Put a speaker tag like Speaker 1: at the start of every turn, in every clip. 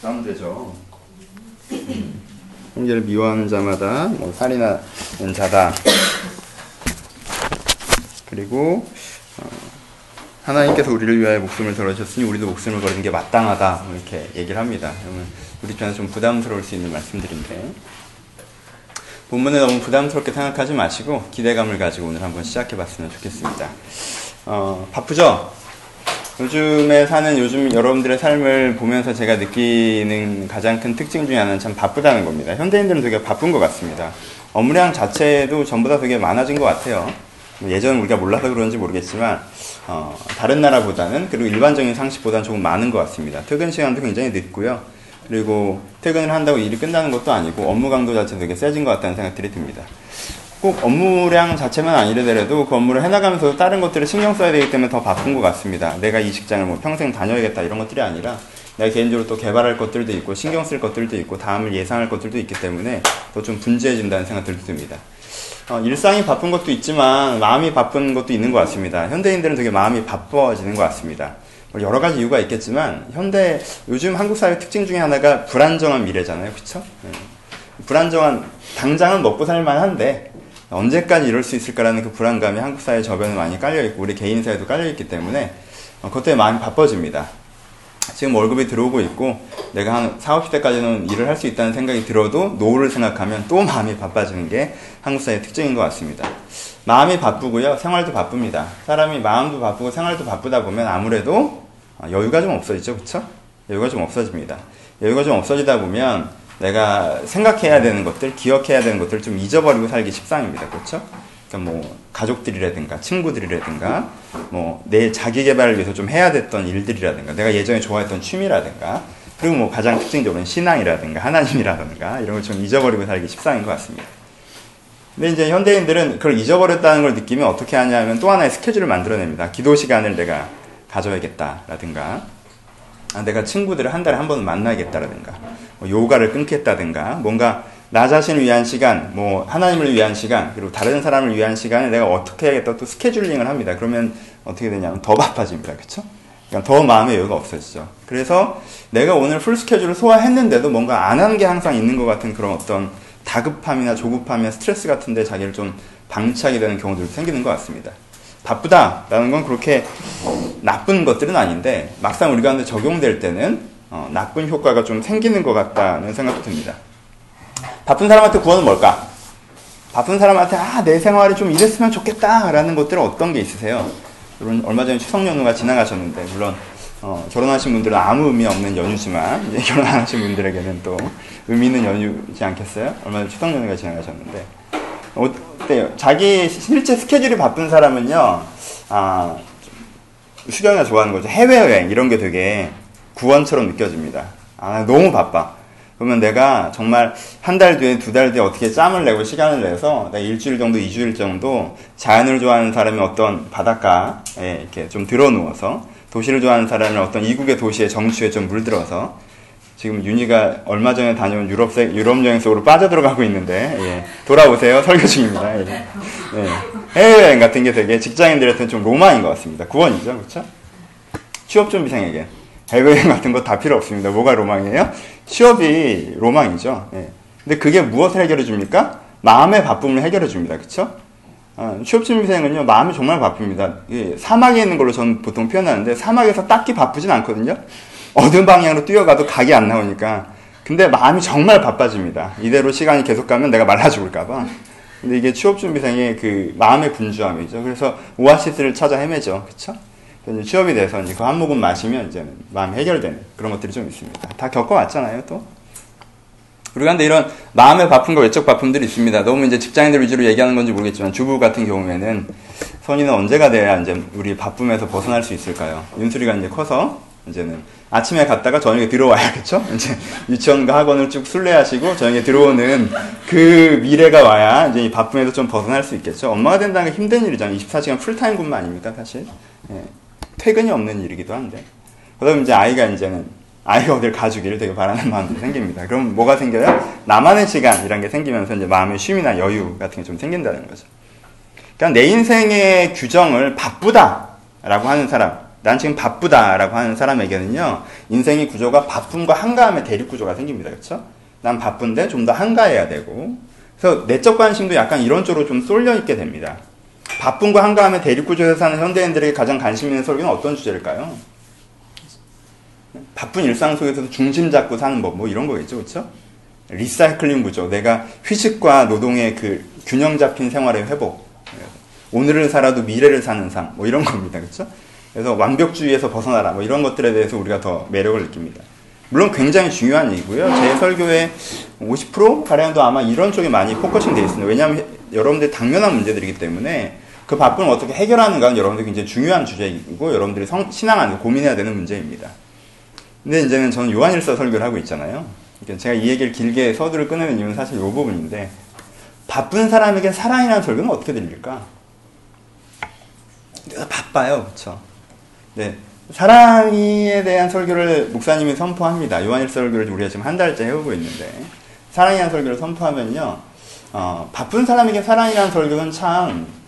Speaker 1: 부담되죠. 형제를 미워하는 자마다 뭐 살인하는 자다. 그리고 어, 하나님께서 우리를 위하여 목숨을 걸으셨으니 우리도 목숨을 걸는 게 마땅하다 뭐 이렇게 얘기를 합니다. 그러면 우리 입장에서 좀 부담스러울 수 있는 말씀들인데 본문을 너무 부담스럽게 생각하지 마시고 기대감을 가지고 오늘 한번 시작해봤으면 좋겠습니다. 어, 바쁘죠? 요즘에 사는 요즘 여러분들의 삶을 보면서 제가 느끼는 가장 큰 특징 중에 하나는 참 바쁘다는 겁니다. 현대인들은 되게 바쁜 것 같습니다. 업무량 자체도 전보다 되게 많아진 것 같아요. 뭐 예전 우리가 몰라서 그런지 모르겠지만 어, 다른 나라보다는 그리고 일반적인 상식보다는 조금 많은 것 같습니다. 퇴근 시간도 굉장히 늦고요. 그리고 퇴근을 한다고 일이 끝나는 것도 아니고 업무 강도 자체도 되게 세진 것 같다는 생각들이 듭니다. 꼭 업무량 자체만 아니더라도 그 업무를 해나가면서 다른 것들을 신경 써야 되기 때문에 더 바쁜 것 같습니다. 내가 이 직장을 뭐 평생 다녀야겠다 이런 것들이 아니라 내가 개인적으로 또 개발할 것들도 있고 신경 쓸 것들도 있고 다음을 예상할 것들도 있기 때문에 더 좀 분주해진다는 생각들도 듭니다. 어, 일상이 바쁜 것도 있지만 마음이 바쁜 것도 있는 것 같습니다. 현대인들은 되게 마음이 바빠지는 것 같습니다. 뭐 여러 가지 이유가 있겠지만 현대 요즘 한국 사회 특징 중에 하나가 불안정한 미래잖아요, 그렇죠? 네. 불안정한 당장은 먹고 살만한데 언제까지 이럴 수 있을까라는 그 불안감이 한국 사회 저변에 많이 깔려 있고 우리 개인 사회도 깔려 있기 때문에 어, 그것 때문에 마음이 바빠집니다. 지금 월급이 들어오고 있고 내가 한 4, 50대까지는 일을 할 수 있다는 생각이 들어도 노후를 생각하면 또 마음이 바빠지는 게 한국 사회의 특징인 것 같습니다. 마음이 바쁘고요. 생활도 바쁩니다. 사람이 마음도 바쁘고 생활도 바쁘다 보면 아무래도 여유가 좀 없어지죠. 그쵸? 여유가 좀 없어집니다. 여유가 좀 없어지다 보면 내가 생각해야 되는 것들, 기억해야 되는 것들을 좀 잊어버리고 살기 십상입니다. 그렇죠? 그러니까 뭐 가족들이라든가 친구들이라든가 뭐 내 자기 개발을 위해서 좀 해야 됐던 일들이라든가 내가 예전에 좋아했던 취미라든가 그리고 뭐 가장 특징적으로는 신앙이라든가 하나님이라든가 이런 걸 좀 잊어버리고 살기 십상인 것 같습니다. 근데 이제 현대인들은 그걸 잊어버렸다는 걸 느끼면 어떻게 하냐면 또 하나의 스케줄을 만들어냅니다. 기도 시간을 내가 가져야겠다라든가 아, 내가 친구들을 한 달에 한 번은 만나겠다라든가 뭐 요가를 끊겠다든가 뭔가 나 자신을 위한 시간, 뭐 하나님을 위한 시간, 그리고 다른 사람을 위한 시간에 내가 어떻게 해야겠다 또 scheduling을 합니다. 그러면 어떻게 되냐면 더 바빠집니다. 그렇죠? 그러니까 더 마음의 여유가 없어지죠. 그래서 내가 오늘 full 스케줄을 소화했는데도 뭔가 안 한 게 항상 있는 것 같은 그런 어떤 다급함이나 조급함이나 스트레스 같은데 자기를 좀 방치하게 되는 경우들도 생기는 것 같습니다. 바쁘다라는 건 그렇게 나쁜 것들은 아닌데 막상 우리 가운데 적용될 때는 어, 나쁜 효과가 좀 생기는 것 같다는 생각도 듭니다. 바쁜 사람한테 구원은 뭘까? 바쁜 사람한테 아, 내 생활이 좀 이랬으면 좋겠다라는 것들은 어떤 게 있으세요? 물론 얼마 전에 추석 연휴가 지나가셨는데 물론 어, 결혼하신 분들은 아무 의미 없는 연휴지만 이제 결혼 안 하신 분들에게는 또 의미 있는 연휴지 않겠어요? 얼마 전에 추석 연휴가 지나가셨는데 어때요? 자기 실제 스케줄이 바쁜 사람은요, 아, 수경이가 좋아하는 거죠. 해외여행 이런 게 되게 구원처럼 느껴집니다. 아, 너무 바빠. 그러면 내가 정말 한 달 뒤에 두 달 뒤에 어떻게 짬을 내고 시간을 내서 내가 일주일 정도, 이주일 정도 자연을 좋아하는 사람이 어떤 바닷가에 이렇게 좀 들어 누워서 도시를 좋아하는 사람이 어떤 이국의 도시의 정취에 좀 물들어서 지금 윤희가 얼마 전에 다녀온 유럽 유럽 여행 속으로 빠져들어가고 있는데 예. 돌아오세요 설교 중입니다. 예. 예. 해외여행 같은 게 되게 직장인들한테는 좀 로망인 것 같습니다. 구원이죠, 그렇죠? 취업 준비생에게 해외여행 같은 거 다 필요 없습니다. 뭐가 로망이에요? 취업이 로망이죠. 예. 근데 그게 무엇을 해결해 줍니까? 마음의 바쁨을 해결해 줍니다. 그렇죠? 어, 취업 준비생은요 마음이 정말 바쁩니다. 예, 사막에 있는 걸로 저는 보통 표현하는데 사막에서 딱히 바쁘진 않거든요. 어느 방향으로 뛰어가도 각이 안 나오니까. 근데 마음이 정말 바빠집니다. 이대로 시간이 계속 가면 내가 말라 죽을까봐. 근데 이게 취업준비생의 그 마음의 분주함이죠. 그래서 오아시스를 찾아 헤매죠. 그쵸? 취업이 돼서 이제 그 한 모금 마시면 이제 마음이 해결되는 그런 것들이 좀 있습니다. 다 겪어왔잖아요, 또. 우리가 근데 이런 마음의 바쁨과 외적 바쁨들이 있습니다. 너무 이제 직장인들 위주로 얘기하는 건지 모르겠지만 주부 같은 경우에는 선이는 언제가 돼야 이제 우리 바쁨에서 벗어날 수 있을까요? 윤수리가 이제 커서 이제는 아침에 갔다가 저녁에 들어와야겠죠? 이제 유치원과 학원을 쭉 순례하시고 저녁에 들어오는 그 미래가 와야 이제 이 바쁨에서 좀 벗어날 수 있겠죠? 엄마가 된다는 게 힘든 일이잖아요. 24시간 풀타임 근무 아닙니까, 사실? 예. 퇴근이 없는 일이기도 한데. 그다음 이제 아이가 이제는 아이가 어딜 가주기를 되게 바라는 마음이 생깁니다. 그럼 뭐가 생겨요? 나만의 시간이란 게 생기면서 이제 마음의 쉼이나 여유 같은 게 좀 생긴다는 거죠. 그러니까 내 인생의 규정을 바쁘다라고 하는 사람, 난 지금 바쁘다라고 하는 사람에게는요, 인생의 구조가 바쁨과 한가함의 대립 구조가 생깁니다. 그렇죠? 난 바쁜데 좀 더 한가해야 되고, 그래서 내적 관심도 약간 이런 쪽으로 좀 쏠려 있게 됩니다. 바쁨과 한가함의 대립 구조에서 사는 현대인들에게 가장 관심 있는 설교는 어떤 주제일까요? 바쁜 일상 속에서 중심 잡고 사는 법, 뭐 이런 거겠죠, 그렇죠? 리사이클링 구조, 내가 휴식과 노동의 그 균형 잡힌 생활의 회복, 오늘을 살아도 미래를 사는 삶, 뭐 이런 겁니다, 그렇죠? 그래서 완벽주의에서 벗어나라, 뭐 이런 것들에 대해서 우리가 더 매력을 느낍니다. 물론 굉장히 중요한 얘기고요. 제 설교의 50% 가량도 아마 이런 쪽에 많이 focusing 되어 있습니다. 왜냐하면 여러분들이 당면한 문제들이기 때문에 그 바쁨을 어떻게 해결하는가는 여러분들 굉장히 중요한 주제이고 여러분들이 성, 신앙 안에 고민해야 되는 문제입니다. 근데 이제는 저는 요한일서 설교를 하고 있잖아요. 그러니까 제가 이 얘기를 길게 서두를 끊는 이유는 사실 이 부분인데 바쁜 사람에게 사랑이라는 설교는 어떻게 들릴까? 내가 바빠요, 그렇죠? 네, 사랑에 대한 설교를 목사님이 선포합니다. 요한일서 설교를 우리가 지금 한 달째 해오고 있는데 사랑이라는 설교를 선포하면요, 어, 바쁜 사람에게 사랑이라는 설교는 참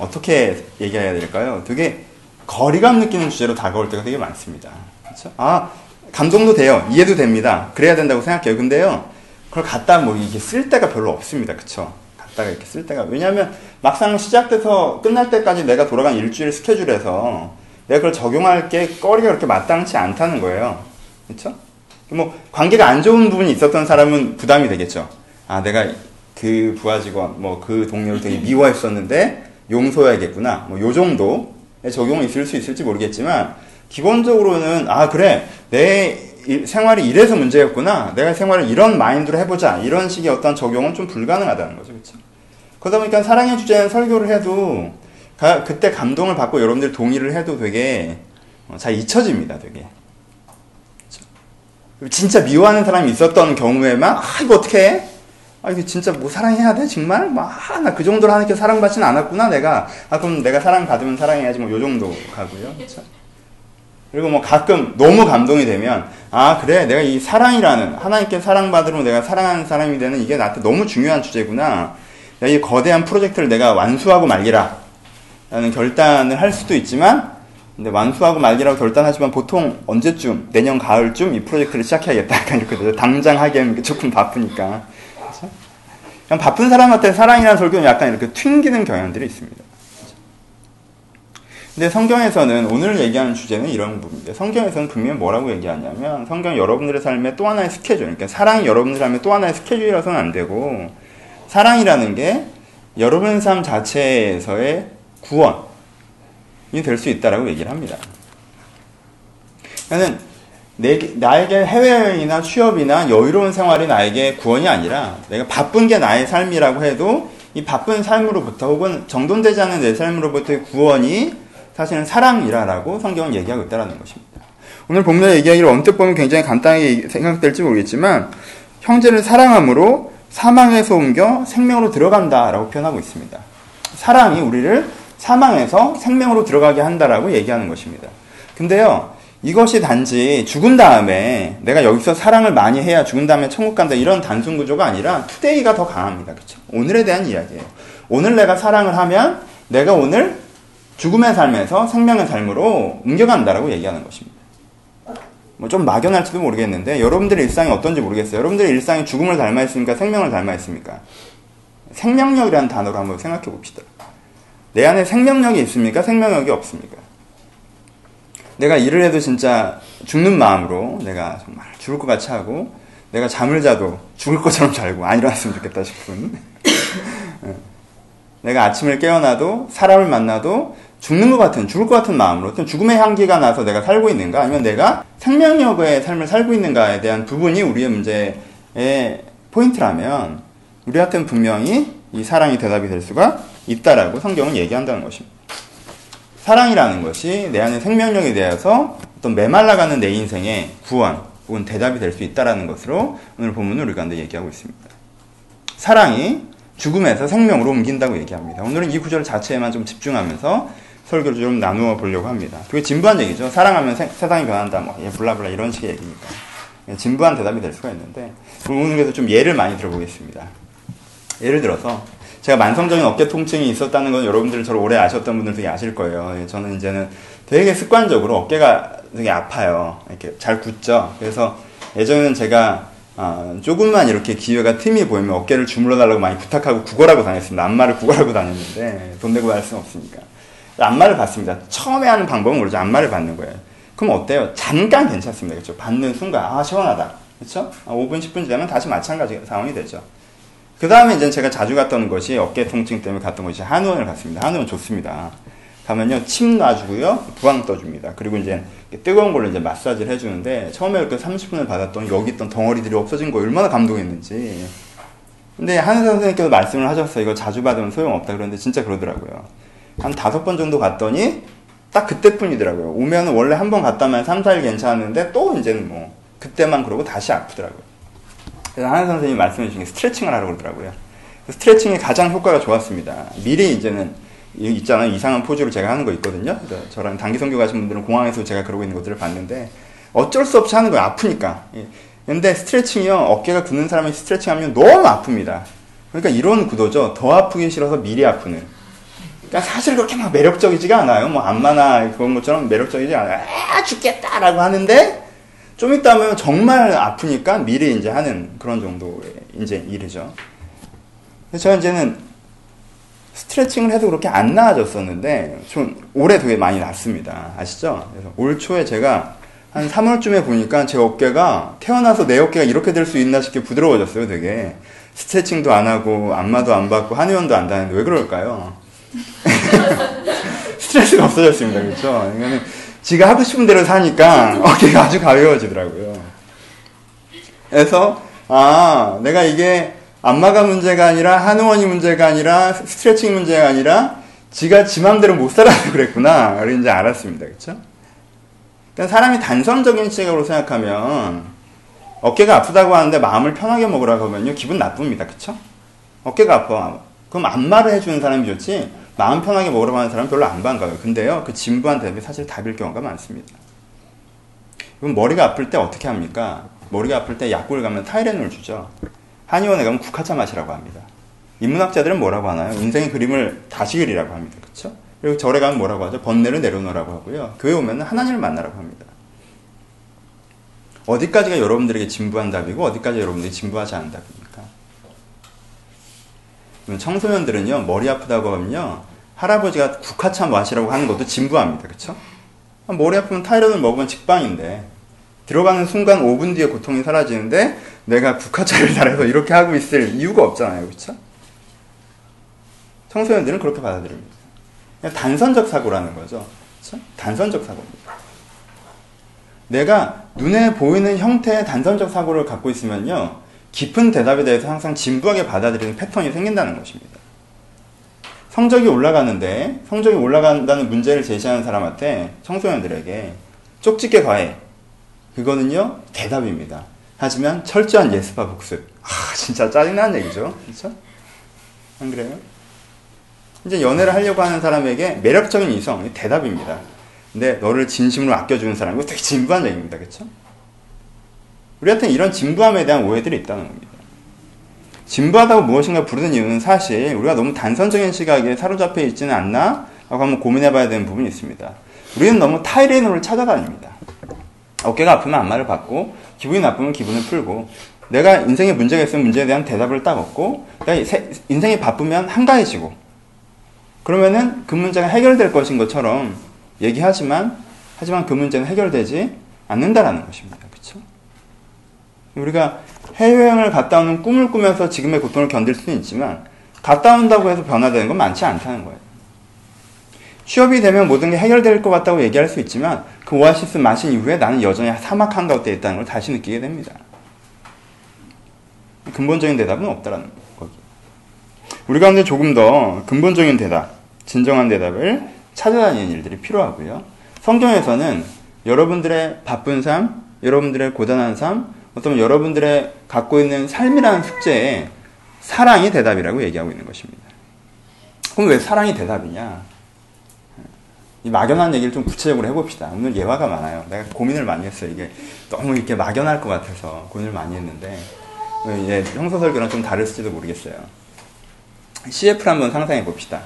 Speaker 1: 어떻게 얘기해야 될까요? 되게 거리감 느끼는 주제로 다가올 때가 되게 많습니다. 그렇죠? 아 감동도 돼요, 이해도 됩니다. 그래야 된다고 생각해요. 근데요, 그걸 갖다 뭐 이게 쓸 데가 별로 없습니다. 그렇죠? 갖다가 이렇게 쓸 때가 왜냐하면 막상 시작돼서 끝날 때까지 내가 돌아간 일주일 스케줄에서 내가 그걸 적용할 게 거리가 그렇게 마땅치 않다는 거예요. 그렇죠? 뭐 관계가 안 좋은 부분이 있었던 사람은 부담이 되겠죠. 아 내가 그 부하 직원 뭐 그 동료를 되게 미워했었는데 용서해야겠구나. 뭐 요 정도의 적용이 있을 수 있을지 모르겠지만 기본적으로는 아 그래 내 생활이 이래서 문제였구나. 내가 생활을 이런 마인드로 해보자. 이런 식의 어떤 적용은 좀 불가능하다는 거죠. 그렇죠? 그러다 보니까 사랑의 주제는 설교를 해도 가, 그때 감동을 받고 여러분들 동의를 해도 되게 어, 잘 잊혀집니다. 되게. 진짜 미워하는 사람이 있었던 경우에만 아 이거 어떻게 해? 아 이거 진짜 뭐 사랑해야 돼 정말? 막나 그 정도로 하니까 사랑받지는 않았구나 내가. 아 그럼 내가 사랑 받으면 사랑해야지 뭐 요 정도 가고요. 그렇죠? 그리고 뭐 가끔 너무 감동이 되면 아 그래 내가 이 사랑이라는 하나님께 사랑받으러 내가 사랑하는 사람이 되는 이게 나한테 너무 중요한 주제구나. 이 거대한 프로젝트를 내가 완수하고 말기라. 라는 결단을 할 수도 있지만, 근데 완수하고 말기라고 결단하지만 보통 언제쯤, 내년 가을쯤 이 프로젝트를 시작해야겠다. 약간 이렇게 되죠. 당장 하기에는 조금 바쁘니까. 그냥 바쁜 사람한테 사랑이라는 설교는 약간 이렇게 튕기는 경향들이 있습니다. 근데 성경에서는 오늘 얘기하는 주제는 이런 부분인데 성경에서는 분명히 뭐라고 얘기하냐면 성경 여러분들의 삶의 또 하나의 스케줄, 그러니까 사랑이 여러분들의 삶의 또 하나의 스케줄이라서는 안 되고 사랑이라는 게 여러분 삶 자체에서의 구원이 될 수 있다라고 얘기를 합니다. 나는 내, 나에게 해외여행이나 취업이나 여유로운 생활이 나에게 구원이 아니라 내가 바쁜 게 나의 삶이라고 해도 이 바쁜 삶으로부터 혹은 정돈되지 않은 내 삶으로부터의 구원이 사실은 사랑이라라고 성경은 얘기하고 있다는 것입니다. 오늘 본문의 얘기하기를 언뜻 보면 굉장히 간단하게 생각될지 모르겠지만 형제를 사랑함으로 사망에서 옮겨 생명으로 들어간다라고 표현하고 있습니다. 사랑이 우리를 사망에서 생명으로 들어가게 한다라고 얘기하는 것입니다. 근데요, 이것이 단지 죽은 다음에 내가 여기서 사랑을 많이 해야 죽은 다음에 천국 간다 이런 단순 구조가 아니라 투데이가 더 강합니다. 그렇죠? 오늘에 대한 이야기예요. 오늘 내가 사랑을 하면 내가 오늘 죽음의 삶에서 생명의 삶으로 옮겨간다라고 얘기하는 것입니다. 뭐 좀 막연할지도 모르겠는데 여러분들의 일상이 어떤지 모르겠어요. 여러분들의 일상이 죽음을 닮아 있습니까? 생명을 닮아 있습니까? 생명력이라는 단어로 한번 생각해 봅시다. 내 안에 생명력이 있습니까? 생명력이 없습니까? 내가 일을 해도 진짜 죽는 마음으로 내가 정말 죽을 것 같이 하고 내가 잠을 자도 죽을 것처럼 잘고 안 일어났으면 좋겠다 싶은. 내가 아침을 깨어나도 사람을 만나도 죽는 것 같은, 죽을 것 같은 마음으로, 죽음의 향기가 나서 내가 살고 있는가, 아니면 내가 생명력의 삶을 살고 있는가에 대한 부분이 우리의 문제의 포인트라면, 우리한테는 분명히 이 사랑이 대답이 될 수가 있다라고 성경은 얘기한다는 것입니다. 사랑이라는 것이 내 안에 생명력에 대해서 어떤 메말라가는 내 인생의 구원 혹은 대답이 될 수 있다라는 것으로 오늘 본문을 우리 가운데 얘기하고 있습니다. 사랑이 죽음에서 생명으로 옮긴다고 얘기합니다. 오늘은 이 구절 자체에만 좀 집중하면서 설교를 좀 나누어 보려고 합니다. 그게 진부한 얘기죠. 사랑하면 세, 상이 변한다, 뭐, 예, 블라블라 이런 식의 얘기니까. 예, 진부한 대답이 될 수가 있는데, 오늘 그래서 좀 예를 많이 들어보겠습니다. 예를 들어서, 제가 만성적인 어깨 통증이 있었다는 건 여러분들 저를 오래 아셨던 분들 되게 아실 거예요. 예, 저는 이제는 되게 습관적으로 어깨가 되게 아파요. 이렇게 잘 굳죠. 그래서 예전에는 제가 아, 조금만 이렇게 기회가 틈이 보이면 어깨를 주물러 달라고 많이 부탁하고 구걸하고 다녔습니다. 안마를 구걸하고 다녔는데 돈 내고 할 수는 없으니까. 안마를 받습니다. 처음에 하는 방법은 모르죠. 안마를 받는 거예요. 그럼 어때요? 잠깐 괜찮습니다. 그렇죠? 받는 순간 아 시원하다. 그렇죠? 아, 5분 10분 지나면 다시 마찬가지 상황이 되죠. 그 다음에 이제 제가 자주 갔던 것이 어깨 통증 때문에 갔던 것이 한의원을 갔습니다. 한의원 좋습니다. 가면요 침 놔주고요 부항 떠줍니다. 그리고 이제 뜨거운 걸로 이제 마사지를 해주는데 처음에 이렇게 30분을 받았더니 여기 있던 덩어리들이 없어진 거 얼마나 감동했는지. 근데 한의사 선생님께서 말씀을 하셨어요. 이거 자주 받으면 소용없다 그러는데 진짜 그러더라고요. 한 다섯 번 정도 갔더니 딱 그때뿐이더라고요. 오면 원래 한 번 갔다면 3, 4일 괜찮았는데 또 이제는 뭐 그때만 그러고 다시 아프더라고요. 그래서 한의 선생님이 말씀해 주신 게 스트레칭을 하라고 그러더라고요. 스트레칭이 가장 효과가 좋았습니다. 미리 이제는 있잖아요. 이상한 포즈로 제가 하는 거 있거든요. 저랑 단기 선교 가신 분들은 공항에서 제가 그러고 있는 것들을 봤는데 어쩔 수 없이 하는 거예요. 아프니까. 예. 근데 스트레칭이요. 어깨가 굳는 사람이 스트레칭 하면 너무 아픕니다. 그러니까 이런 구도죠. 더 아프기 싫어서 미리 아프는. 그러니까 사실 그렇게 막 매력적이지가 않아요. 뭐 안마나 그런 것처럼 매력적이지 않아요. 아 죽겠다라고 하는데 좀 있다 하면 정말 아프니까 미리 이제 하는 그런 정도의 이제 일이죠. 저는 이제는 스트레칭을 해도 그렇게 안 나아졌었는데 좀 올해 되게 많이 났습니다. 아시죠? 그래서 올 초에 제가 한 3월쯤에 보니까 제 어깨가 태어나서 내 어깨가 이렇게 될 수 있나 싶게 부드러워졌어요, 되게. 스트레칭도 안 하고 안마도 안 받고 한의원도 안 다니는데 왜 그럴까요? 스트레스가 없어졌습니다. 그렇죠? 지가 하고 싶은 대로 사니까 어깨가 아주 가벼워지더라고요. 그래서 아 내가 이게 안마가 문제가 아니라 한의원이 문제가 아니라 스트레칭 문제가 아니라 지가 지 맘대로 못 살아서 그랬구나. 이제 알았습니다. 그렇죠? 그러니까 사람이 단선적인 시각으로 생각하면 어깨가 아프다고 하는데 마음을 편하게 먹으라고 하면요 기분 나쁩니다. 그렇죠? 어깨가 아파. 그럼 안마를 해주는 사람이 좋지 마음 편하게 먹으러 가는 사람은 별로 안 반가워요. 근데요, 그 진부한 대답이 사실 답일 경우가 많습니다. 그럼 머리가 아플 때 어떻게 합니까? 머리가 아플 때 약국을 가면 타이레놀 주죠. 한의원에 가면 국화차 마시라고 합니다. 인문학자들은 뭐라고 하나요? 인생의 그림을 다시 그리라고 합니다. 그렇죠? 그리고 절에 가면 뭐라고 하죠? 번뇌를 내려놓으라고 하고요. 교회 오면 하나님을 만나라고 합니다. 어디까지가 여러분들에게 진부한 답이고 어디까지 여러분들이 진부하지 않은 답입니까? 청소년들은요 머리 아프다고 하면요 할아버지가 국화차 마시라고 하는 것도 진부합니다. 그쵸? 머리 아프면 타이레놀 먹으면 직방인데 들어가는 순간 5분 뒤에 고통이 사라지는데 내가 국화차를 달아서 이렇게 하고 있을 이유가 없잖아요. 그쵸? 청소년들은 그렇게 받아들입니다. 단선적 사고라는 거죠. 그쵸? 단선적 사고입니다. 내가 눈에 보이는 형태의 단선적 사고를 갖고 있으면요. 깊은 대답에 대해서 항상 진부하게 받아들이는 패턴이 생긴다는 것입니다. 성적이 올라가는데 성적이 올라간다는 문제를 제시하는 사람한테 청소년들에게 쪽집게 과외 그거는요 대답입니다. 하지만 철저한 예습과 복습 아 진짜 짜증나는 얘기죠 그렇죠? 안 그래요? 이제 연애를 하려고 하는 사람에게 매력적인 이성 대답입니다. 근데 너를 진심으로 아껴주는 사람 이거 되게 진부한 얘기입니다. 그렇죠? 우리한테 이런 진부함에 대한 오해들이 있다는 겁니다. 진부하다고 무엇인가 부르는 이유는 사실 우리가 너무 단선적인 시각에 사로잡혀 있지는 않나? 라고 한번 고민해 봐야 되는 부분이 있습니다. 우리는 너무 타이레놀을 찾아다닙니다. 어깨가 아프면 안마를 받고, 기분이 나쁘면 기분을 풀고, 내가 인생에 문제가 있으면 문제에 대한 대답을 딱 얻고, 인생이 바쁘면 한가해지고, 그러면은 그 문제가 해결될 것인 것처럼 얘기하지만, 하지만 그 문제는 해결되지 않는다라는 것입니다. 그쵸? 우리가 해외여행을 갔다 오는 꿈을 꾸면서 지금의 고통을 견딜 수는 있지만 갔다 온다고 해서 변화되는 건 많지 않다는 거예요. 취업이 되면 모든 게 해결될 것 같다고 얘기할 수 있지만 그 오아시스 마신 이후에 나는 여전히 사막 한가운데 있다는 걸 다시 느끼게 됩니다. 근본적인 대답은 없다라는 거기. 우리 가운데 조금 더 근본적인 대답, 진정한 대답을 찾아다니는 일들이 필요하고요. 성경에서는 여러분들의 바쁜 삶, 여러분들의 고단한 삶, 어쩌면 여러분들의 갖고 있는 삶이라는 숙제에 사랑이 대답이라고 얘기하고 있는 것입니다. 그럼 왜 사랑이 대답이냐? 이 막연한 얘기를 좀 구체적으로 해봅시다. 오늘 예화가 많아요. 내가 고민을 많이 했어요. 이게 너무 이렇게 막연할 것 같아서 고민을 많이 했는데, 예, 형소설교랑 좀 다를지도 모르겠어요. CF를 한번 상상해 봅시다.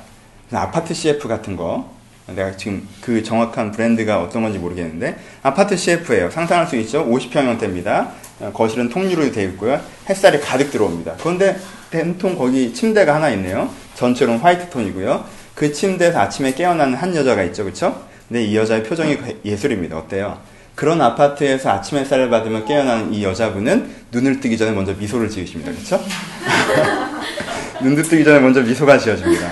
Speaker 1: 아파트 CF 같은 거, 내가 지금 그 정확한 브랜드가 어떤 건지 모르겠는데 아파트 CF예요. 상상할 수 있죠? 50평형대입니다. 거실은 통유리로 되어 있고요. 햇살이 가득 들어옵니다. 그런데 된통 거기 침대가 하나 있네요. 전체로는 화이트 톤이고요. 그 침대에서 아침에 깨어나는 한 여자가 있죠. 그렇죠? 근데 이 여자의 표정이 예술입니다. 어때요? 그런 아파트에서 아침 햇살을 받으며 깨어나는 이 여자분은 눈을 뜨기 전에 먼저 미소를 지으십니다. 그렇죠? 눈을 뜨기 전에 먼저 미소가 지어집니다.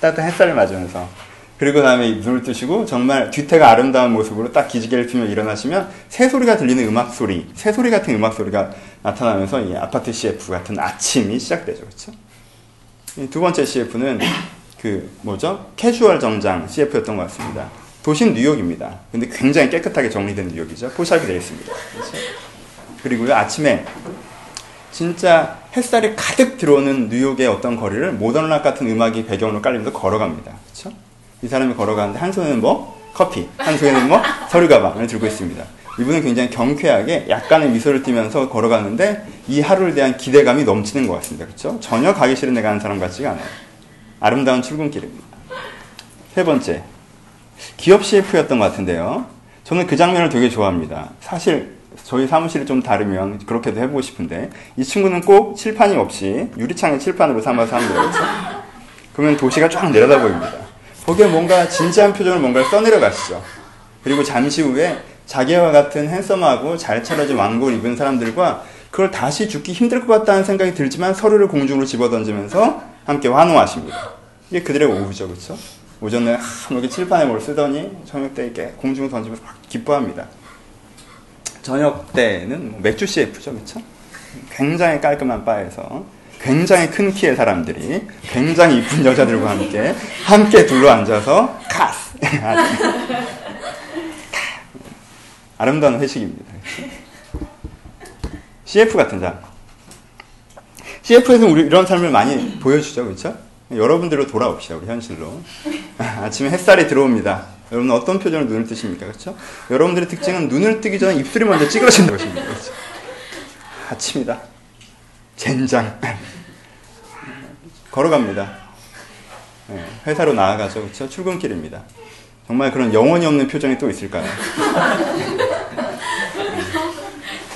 Speaker 1: 따뜻한 햇살을 맞으면서. 그리고 다음에 눈을 뜨시고 정말 뒤태가 아름다운 모습으로 딱 기지개를 피며 일어나시면 새소리가 들리는 음악 소리, 새소리 같은 음악 소리가 나타나면서 이 아파트 CF 같은 아침이 시작되죠. 그렇죠? 두 번째 CF는 그 뭐죠? 캐주얼 정장 CF였던 것 같습니다. 도시는 뉴욕입니다. 근데 굉장히 깨끗하게 정리된 뉴욕이죠. 포샵이 되어 있습니다. 그렇죠? 그리고요 아침에 진짜 햇살이 가득 들어오는 뉴욕의 어떤 거리를 modern rock 같은 음악이 배경으로 깔리면서 걸어갑니다. 그렇죠? 이 사람이 걸어가는데 한 손에는 뭐 커피, 한 손에는 뭐 서류 가방을 들고 있습니다. 이분은 굉장히 경쾌하게 약간의 미소를 띠면서 걸어가는데 이 하루에 대한 기대감이 넘치는 것 같습니다. 그렇죠? 전혀 가기 싫은 데 가는 사람 같지가 않아요. 아름다운 출근길입니다. 세 번째, 기업 CF였던 것 같은데요. 저는 그 장면을 되게 좋아합니다. 사실 저희 사무실이 좀 다르면 그렇게도 해보고 싶은데 이 친구는 꼭 칠판이 없이 유리창을 칠판으로 삼아서 합니다. 그렇죠? 그러면 도시가 쫙 내려다 보입니다. 거기에 뭔가 진지한 표정을 뭔가를 써내려 가시죠. 그리고 잠시 후에 자기와 같은 핸섬하고 잘 차려진 왕복을 입은 사람들과 그걸 다시 죽기 힘들 것 같다는 생각이 들지만 서류를 공중으로 집어던지면서 함께 환호하십니다. 이게 그들의 오후죠, 그렇죠? 오전에 하, 뭐 이렇게 칠판에 뭘 쓰더니 저녁 때 이렇게 공중으로 던지면서 막 기뻐합니다. 저녁 때는 뭐 맥주 CF죠, 그렇죠? 굉장히 깔끔한 바에서 굉장히 큰 키의 사람들이 굉장히 이쁜 여자들과 함께 함께 둘러 앉아서 카스 아름다운 회식입니다. CF 같은 자. CF에서 우리 이런 삶을 많이 보여주죠, 그렇죠? 여러분들로 돌아옵시다, 우리 현실로. 아침에 햇살이 들어옵니다. 여러분 어떤 표정으로 눈을 뜨십니까, 그렇죠? 여러분들의 특징은 눈을 뜨기 전에 입술이 먼저 찌그러지는 것입니다, 그렇죠? 아침이다. 젠장. 걸어갑니다. 네, 회사로 나아가죠. 그렇죠? 출근길입니다. 정말 그런 영혼이 없는 표정이 또 있을까요?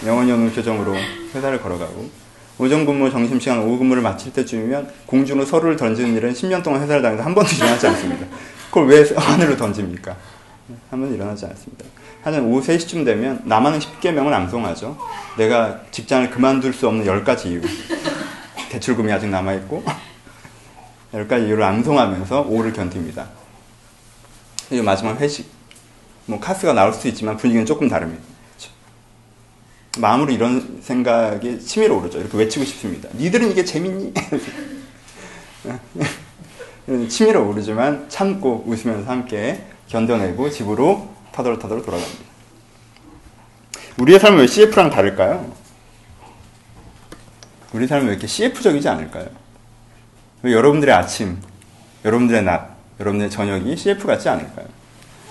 Speaker 1: 영혼이 없는 표정으로 회사를 걸어가고 오전 근무, 점심시간, 오후 근무를 마칠 때쯤이면 공중으로 서류를 던지는 일은 10년 동안 회사를 다녀서 한 번도 일어나지 않습니다. 그걸 왜 하늘로 던집니까? 한 번도 일어나지 않습니다. 하는 오후 3시쯤 되면 나만의 10개명을 암송하죠. 내가 직장을 그만둘 수 없는 10가지 이유. 대출금이 아직 남아있고 10가지 이유를 암송하면서 오후를 견딥니다. 그리고 마지막 회식. 뭐 카스가 나올 수도 있지만 분위기는 조금 다릅니다. 그렇죠? 마음으로 이런 생각이 치밀어 오르죠. 이렇게 외치고 싶습니다. 니들은 이게 재밌니? 치밀어 오르지만 참고 웃으면서 함께 견뎌내고 집으로 터덜터덜 돌아갑니다. 우리의 삶은 왜 CF랑 다를까요? 우리 삶은 왜 이렇게 CF적이지 않을까요? 왜 여러분들의 아침, 여러분들의 낮, 여러분들의 저녁이 CF 같지 않을까요?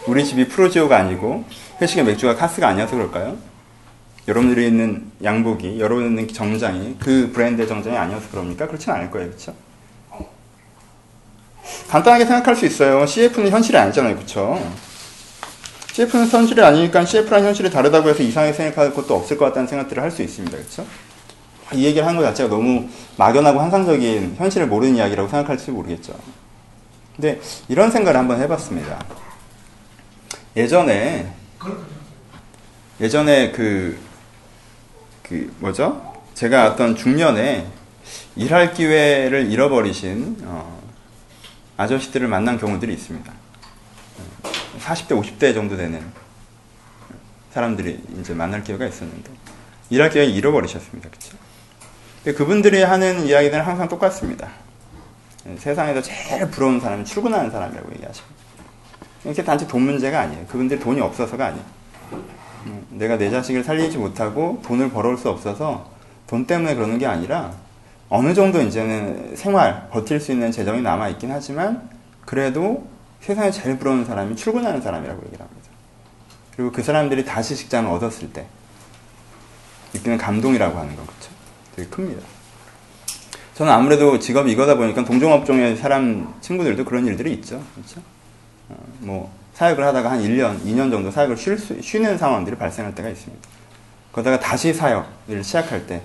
Speaker 1: 우리 집이 프로지오가 아니고 회식의 맥주가 카스가 아니어서 그럴까요? 여러분들이 있는 양복이, 여러분이 있는 정장이 그 브랜드의 정장이 아니어서 그럽니까? 그렇진 않을 거예요. 그렇죠? 간단하게 생각할 수 있어요. CF는 현실이 아니잖아요. 그렇죠? CF는 현실이 아니니까 CF랑 현실이 다르다고 해서 이상하게 생각할 것도 없을 것 같다는 생각들을 할 수 있습니다. 그렇죠? 이 얘기를 하는 것 자체가 너무 막연하고 환상적인 현실을 모르는 이야기라고 생각할지 모르겠죠. 근데 이런 생각을 한번 해봤습니다. 예전에 예전에 그, 그 뭐죠? 제가 어떤 중년에 일할 기회를 잃어버리신 어, 아저씨들을 만난 경우들이 있습니다. 40대, 50대 정도 되는 사람들이 이제 만날 기회가 있었는데 일할 기회를 잃어버리셨습니다. 그렇죠? 그분들이 하는 이야기들은 항상 똑같습니다. 세상에서 제일 부러운 사람은 출근하는 사람이라고 얘기하십니다. 이게 단지 돈 문제가 아니에요. 그분들이 돈이 없어서가 아니에요. 음, 내가 내 자식을 살리지 못하고 돈을 벌어올 수 없어서 돈 때문에 그러는 게 아니라 어느 정도 이제는 생활, 버틸 수 있는 재정이 남아있긴 하지만 그래도 세상에 제일 부러운 사람이 출근하는 사람이라고 얘기를 합니다. 그리고 그 사람들이 다시 직장을 얻었을 때 느끼는 감동이라고 하는 거 그렇죠? 되게 큽니다. 저는 아무래도 직업이 이거다 보니까 동종업종의 사람 친구들도 그런 일들이 있죠. 그렇죠? 어, 뭐 사역을 하다가 한 1년, 2년 정도 사역을 쉴 수, 쉬는 상황들이 발생할 때가 있습니다. 그러다가 다시 사역을 시작할 때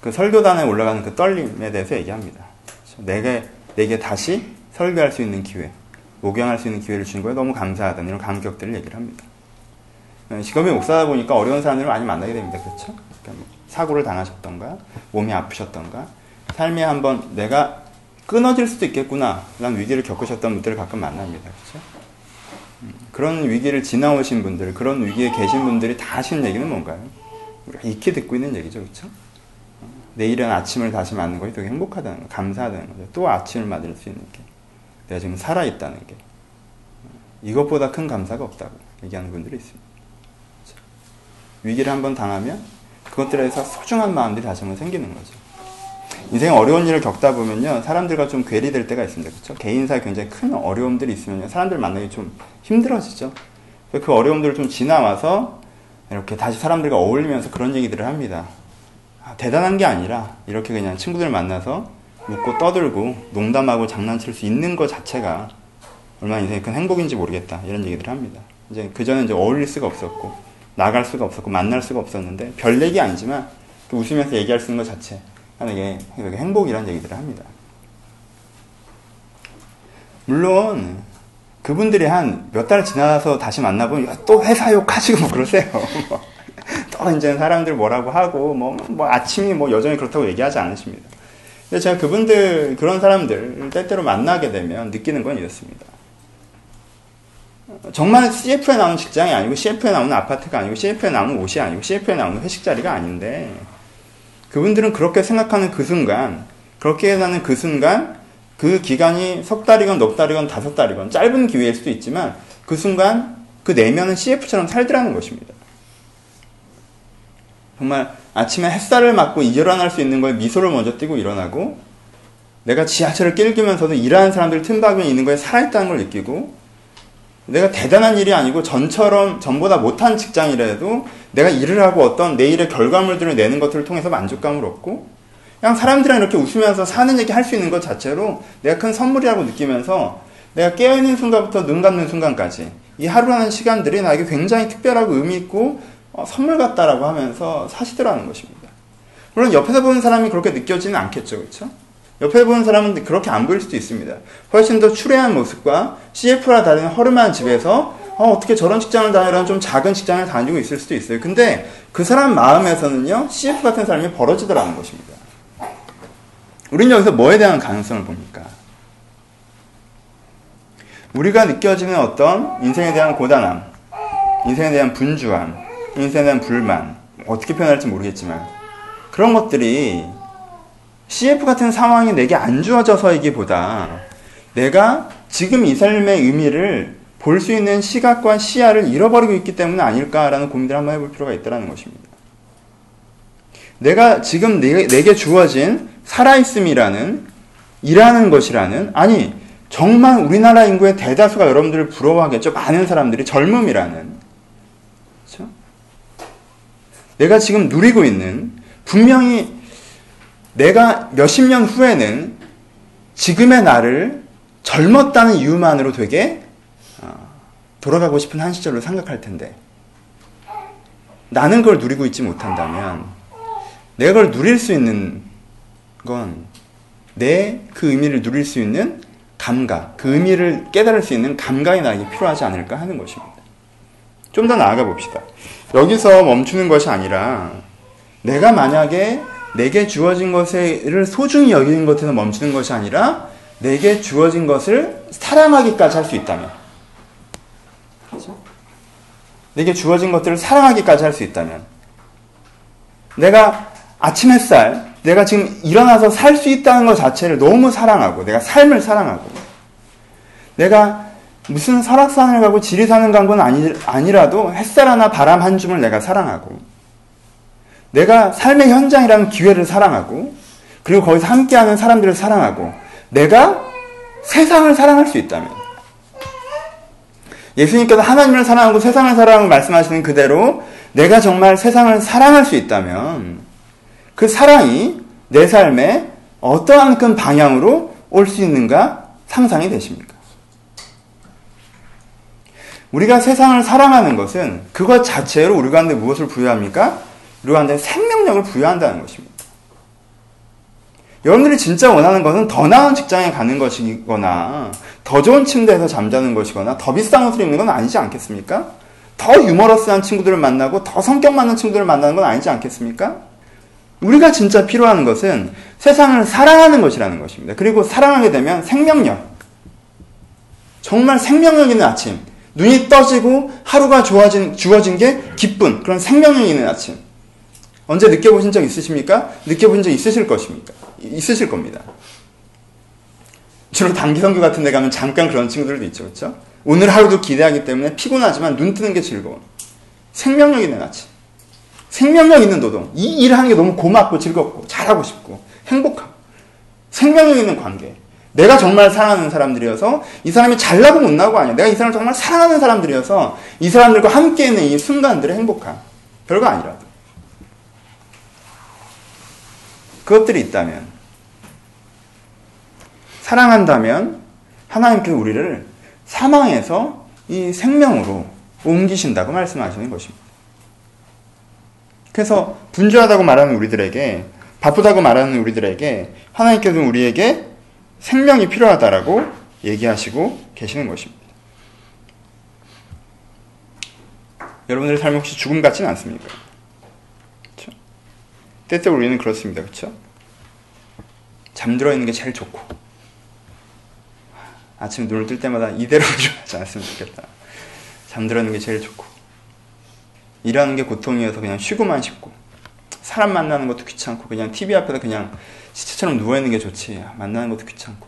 Speaker 1: 그 설교단에 올라가는 그 떨림에 대해서 얘기합니다. 그렇죠? 내게 내게 다시 설교할 수 있는 기회, 목양할 수 있는 기회를 준 거에 너무 감사하다 이런 감격들을 얘기를 합니다. 네, 직업이 목사다 보니까 어려운 사람들을 많이 만나게 됩니다. 그렇죠? 그러니까 뭐 사고를 당하셨던가, 몸이 아프셨던가, 삶에 한번 내가 끊어질 수도 있겠구나 라는 위기를 겪으셨던 분들을 가끔 만납니다. 그렇죠? 음, 그런 위기를 지나오신 분들, 그런 위기에 계신 분들이 다 하시는 얘기는 뭔가요? 우리가 익히 듣고 있는 얘기죠. 그렇죠? 내일은 아침을 다시 맞는 것이 되게 행복하다는 거, 감사하다는 거죠. 또 아침을 맞을 수 있는 게. 내가 지금 살아있다는 게. 이것보다 큰 감사가 없다고 얘기하는 분들이 있습니다. 그렇죠? 위기를 한번 당하면 그것들에서 소중한 마음들이 다시 한번 생기는 거죠. 인생 어려운 일을 겪다 보면요, 사람들과 좀 괴리될 때가 있습니다. 그렇죠? 개인사에 굉장히 큰 어려움들이 있으면 사람들 만나기 좀 힘들어지죠. 그 어려움들을 좀 지나와서 이렇게 다시 사람들과 어울리면서 그런 얘기들을 합니다. 아, 대단한 게 아니라 이렇게 그냥 친구들 만나서 웃고 떠들고 농담하고 장난칠 수 있는 것 자체가 얼마나 인생의 큰 행복인지 모르겠다 이런 얘기들을 합니다. 이제 그 전에 이제 어울릴 수가 없었고 나갈 수가 없었고 만날 수가 없었는데 별 얘기 아니지만 웃으면서 얘기할 수 있는 것 자체 하는 게 행복이라는 얘기들을 합니다. 물론 그분들이 한 몇 달 지나서 다시 만나보면 또 회사 욕하시고 뭐 그러세요. 또 이제 사람들 뭐라고 하고 뭐, 뭐 아침이 뭐 여전히 그렇다고 얘기하지 않으십니다. 근데 제가 그분들 그런 사람들 때때로 만나게 되면 느끼는 건 이렇습니다. 정말 CF에 나오는 직장이 아니고 CF에 나오는 아파트가 아니고 CF에 나오는 옷이 아니고 CF에 나오는 회식 자리가 아닌데 그분들은 그렇게 생각하는 그 순간 그렇게 하는 그 순간 그 기간이 석 달이건 넉 달이건 다섯 달이건 짧은 기회일 수도 있지만 그 순간 그 내면은 CF처럼 살더라는 것입니다. 정말 아침에 햇살을 맞고 일어날 수 있는 거에 미소를 먼저 띠고 일어나고 내가 지하철을 낄기면서도 일하는 사람들 틈바구니에 있는 거에 살아있다는 걸 느끼고 내가 대단한 일이 아니고 전처럼 전보다 못한 직장이라도 내가 일을 하고 어떤 내일의 결과물들을 내는 것들을 통해서 만족감을 얻고 그냥 사람들이랑 이렇게 웃으면서 사는 얘기 할 수 있는 것 자체로 내가 큰 선물이라고 느끼면서 내가 깨어있는 순간부터 눈 감는 순간까지 이 하루라는 시간들이 나에게 굉장히 특별하고 의미 있고 어, 선물 같다라고 하면서 사시더라는 것입니다. 물론 옆에서 보는 사람이 그렇게 느껴지는 않겠죠. 그렇죠? 옆에 보는 사람은 그렇게 안 보일 수도 있습니다. 훨씬 더 추레한 모습과 CF라 다른 허름한 집에서 어, 떻게 저런 직장을 다니라는 좀 작은 직장을 다니고 있을 수도 있어요. 근데 그 사람 마음에서는요, CF 같은 사람이 벌어지더라는 것입니다. 우리는 여기서 뭐에 대한 가능성을 봅니까? 우리가 느껴지는 어떤 인생에 대한 고단함, 인생에 대한 분주함, 대한 불만, 어떻게 표현할지 모르겠지만, 그런 것들이 CF 같은 상황이 내게 안 주어져서이기보다 내가 지금 이 삶의 의미를 볼 수 있는 시각과 시야를 잃어버리고 있기 때문 아닐까라는 고민을 한번 해볼 필요가 있다는 것입니다. 내가 지금 내, 내게 주어진 살아있음이라는 일하는 것이라는 아니 정말 우리나라 인구의 대다수가 여러분들을 부러워하겠죠. 많은 사람들이 젊음이라는 그렇죠? 내가 지금 누리고 있는 분명히 내가 몇십 년 후에는 지금의 나를 젊었다는 이유만으로 되게 어, 돌아가고 싶은 한 시절로 생각할 텐데 나는 그걸 누리고 있지 못한다면 내가 그걸 누릴 수 있는 건 내 그 의미를 누릴 수 있는 감각, 그 의미를 깨달을 수 있는 감각이 나에게 필요하지 않을까 하는 것입니다. 좀 더 나아가 봅시다. 여기서 멈추는 것이 아니라 내가 만약에 내게 주어진 것을 소중히 여기는 것에서 멈추는 것이 아니라 내게 주어진 것을 사랑하기까지 할 수 있다면 그렇죠? 내게 주어진 것들을 사랑하기까지 할 수 있다면 내가 아침 햇살 내가 지금 일어나서 살 수 있다는 것 자체를 너무 사랑하고 내가 삶을 사랑하고 내가 무슨 설악산을 가고 지리산을 간 건 아니, 아니라도 햇살 하나 바람 한 줌을 내가 사랑하고 내가 삶의 현장이라는 기회를 사랑하고 그리고 거기서 함께하는 사람들을 사랑하고 내가 세상을 사랑할 수 있다면 예수님께서 하나님을 사랑하고 세상을 사랑하고 말씀하시는 그대로 내가 정말 세상을 사랑할 수 있다면 그 사랑이 내 삶에 어떠한 큰 방향으로 올 수 있는가 상상이 되십니까? 우리가 세상을 사랑하는 것은 그것 자체로 우리 가운데 무엇을 부여합니까? 우리 가운데 생명력을 부여한다는 것입니다. 여러분들이 진짜 원하는 것은 더 나은 직장에 가는 것이거나 더 좋은 침대에서 잠자는 것이거나 더 비싼 옷을 입는 건 아니지 않겠습니까? 더 유머러스한 친구들을 만나고 더 성격 맞는 친구들을 만나는 건 아니지 않겠습니까? 우리가 진짜 필요한 것은 세상을 사랑하는 것이라는 것입니다. 그리고 사랑하게 되면 생명력. 정말 생명력 있는 아침. 눈이 떠지고 하루가 좋아진, 주어진 게 기쁜 그런 생명력 있는 아침. 언제 느껴보신 적 있으십니까? 느껴본 적 있으실 것입니까? 있으실 겁니다. 주로 단기 선교 같은 데 가면 잠깐 그런 친구들도 있죠. 그렇죠? 오늘 하루도 기대하기 때문에 피곤하지만 눈 뜨는 게 즐거워. 생명력 있는 아침. 생명력 있는 노동. 이 일을 하는 게 너무 고맙고 즐겁고 잘하고 싶고 행복하고 생명력 있는 관계. 내가 정말 사랑하는 사람들이어서 이 사람이 잘나고 못나고 아니야. 내가 이 사람을 정말 사랑하는 사람들이어서 이 사람들과 함께 있는 이 순간들의 행복함. 별거 아니라도. 그것들이 있다면 사랑한다면 하나님께서 우리를 사망에서 이 생명으로 옮기신다고 말씀하시는 것입니다. 그래서 분주하다고 말하는 우리들에게 바쁘다고 말하는 우리들에게 하나님께서는 우리에게 생명이 필요하다라고 얘기하시고 계시는 것입니다. 여러분들의 삶 혹시 죽음 같지는 않습니까? 그렇죠? 때때 우리는 그렇습니다. 그렇죠? 잠들어 있는 게 제일 좋고 아침 눈을 뜰 때마다 이대로 일어나지 않았으면 좋겠다. 잠들어 있는 게 제일 좋고 일하는 게 고통이어서 그냥 쉬고만 싶고 사람 만나는 것도 귀찮고 그냥 TV 앞에서 그냥 시체처럼 누워있는 게 좋지 만나는 것도 귀찮고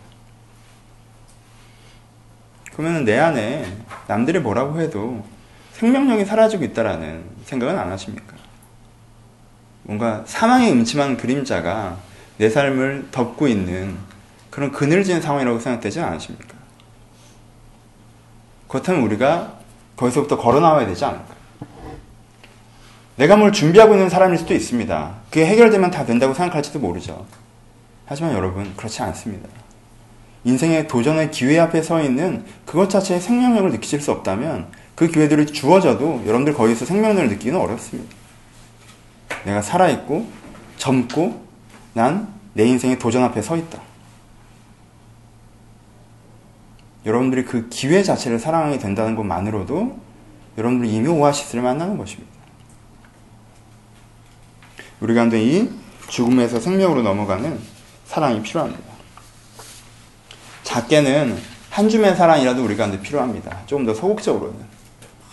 Speaker 1: 그러면 내 안에 남들이 뭐라고 해도 생명력이 사라지고 있다라는 생각은 안 하십니까? 뭔가 사망의 음침한 그림자가 내 삶을 덮고 있는 그런 그늘진 상황이라고 생각되지 않으십니까? 그렇다면 우리가 거기서부터 걸어 나와야 되지 않을까? 내가 뭘 준비하고 있는 사람일 수도 있습니다. 그게 해결되면 다 된다고 생각할지도 모르죠. 하지만 여러분, 그렇지 않습니다. 인생의 도전의 기회 앞에 서 있는 그것 자체의 생명력을 느끼실 수 없다면 그 기회들이 주어져도 여러분들 거기서 생명력을 느끼기는 어렵습니다. 내가 살아있고 젊고 난 내 인생의 도전 앞에 서 있다. 여러분들이 그 기회 자체를 사랑하게 된다는 것만으로도 여러분들이 이미 오아시스를 만나는 것입니다. 우리 가운데 이 죽음에서 생명으로 넘어가는 사랑이 필요합니다. 작게는 한 줌의 사랑이라도 우리 가운데 필요합니다. 조금 더 소극적으로는.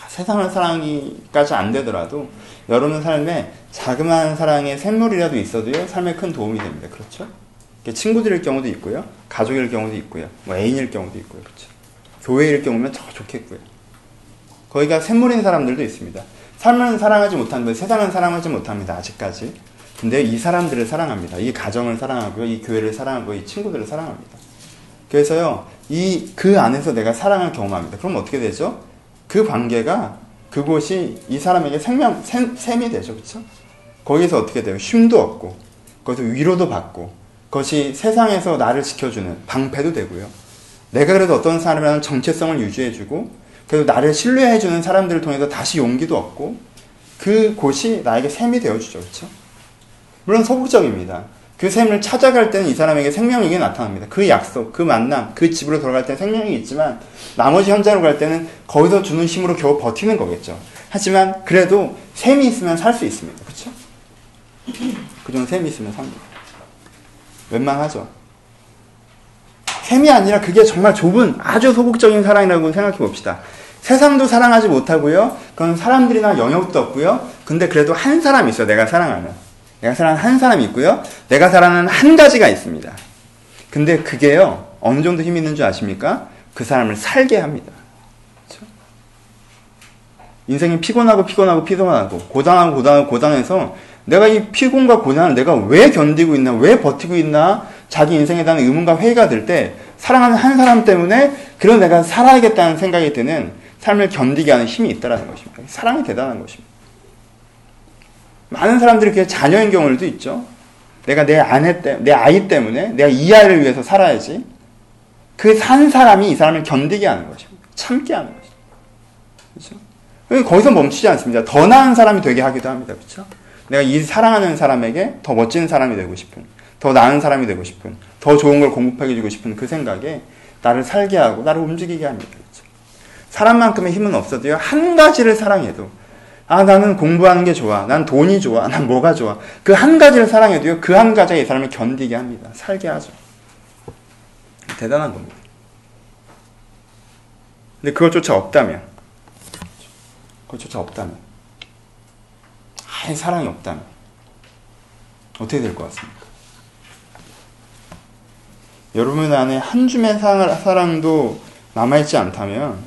Speaker 1: 세상을 사랑이까지 안 되더라도 여러분 삶에 자그마한 사랑의 샘물이라도 있어도요, 삶에 큰 도움이 됩니다. 그렇죠? 친구들일 경우도 있고요, 가족일 경우도 있고요, 뭐 애인일 경우도 있고요. 그렇죠? 교회일 경우면 더 좋겠고요. 거기가 샘물인 사람들도 있습니다. 삶은 사랑하지 못하는데 세상은 사랑하지 못합니다. 아직까지. 근데 이 사람들을 사랑합니다. 이 가정을 사랑하고요. 이 교회를 사랑하고 이 친구들을 사랑합니다. 그래서요. 이 그 안에서 내가 사랑을 경험합니다. 그럼 어떻게 되죠? 그 관계가 그곳이 이 사람에게 생명 샘, 샘이 되죠. 그렇죠? 거기서 어떻게 돼요? 쉼도 얻고 거기서 위로도 받고 그것이 세상에서 나를 지켜주는 방패도 되고요. 내가 그래도 어떤 사람이라는 정체성을 유지해주고 그래도 나를 신뢰해주는 사람들을 통해서 다시 용기도 얻고 그 곳이 나에게 샘이 되어주죠. 그렇죠? 물론 소극적입니다. 그 샘을 찾아갈 때는 이 사람에게 생명력이 나타납니다. 그 약속, 그 만남, 그 집으로 돌아갈 때는 생명력이 있지만 나머지 현장으로 갈 때는 거기서 주는 힘으로 겨우 버티는 거겠죠. 하지만 그래도 샘이 있으면 살 수 있습니다. 그렇죠? 그정 샘이 있으면 삽니다. 웬만하죠. 샘이 아니라 그게 정말 좁은 아주 소극적인 사랑이라고 생각해 봅시다. 세상도 사랑하지 못하고요. 그건 사람들이나 영역도 없고요. 근데 그래도 한 사람이 있어요. 내가 사랑하는. 내가 사랑하는 한 사람이 있고요. 내가 사랑하는 한 가지가 있습니다. 근데 그게요. 어느 정도 힘이 있는 줄 아십니까? 그 사람을 살게 합니다. 인생이 피곤하고 피곤하고 피곤하고 고단하고 고단하고 고단해서 내가 이 피곤과 고난을 내가 왜 견디고 있나, 왜 버티고 있나, 자기 인생에 대한 의문과 회의가 들 때, 사랑하는 한 사람 때문에, 그런 내가 살아야겠다는 생각이 드는 삶을 견디게 하는 힘이 있다는 것입니다. 사랑이 대단한 것입니다. 많은 사람들이 그 자녀인 경우도 있죠. 내가 내 아내 때, 내 아이 때문에, 내가 이 아이를 위해서 살아야지. 그 산 사람이 이 사람을 견디게 하는 것입니다. 참게 하는 것입니다. 그렇죠? 거기서 멈추지 않습니다. 더 나은 사람이 되게 하기도 합니다. 그렇죠? 내가 이 사랑하는 사람에게 더 멋진 사람이 되고 싶은, 더 나은 사람이 되고 싶은, 더 좋은 걸 공급하게 주고 싶은 그 생각에 나를 살게 하고 나를 움직이게 합니다. 그렇죠? 사람만큼의 힘은 없어도요. 한 가지를 사랑해도 아 나는 공부하는 게 좋아. 난 돈이 좋아. 난 뭐가 좋아. 그 한 가지를 사랑해도요. 그 한 가지가 이 사람을 견디게 합니다. 살게 하죠. 대단한 겁니다. 근데 그것조차 없다면 그것조차 없다면 아예 사랑이 없다면 어떻게 될 것 같습니까? 여러분 안에 한 줌의 사랑도 남아있지 않다면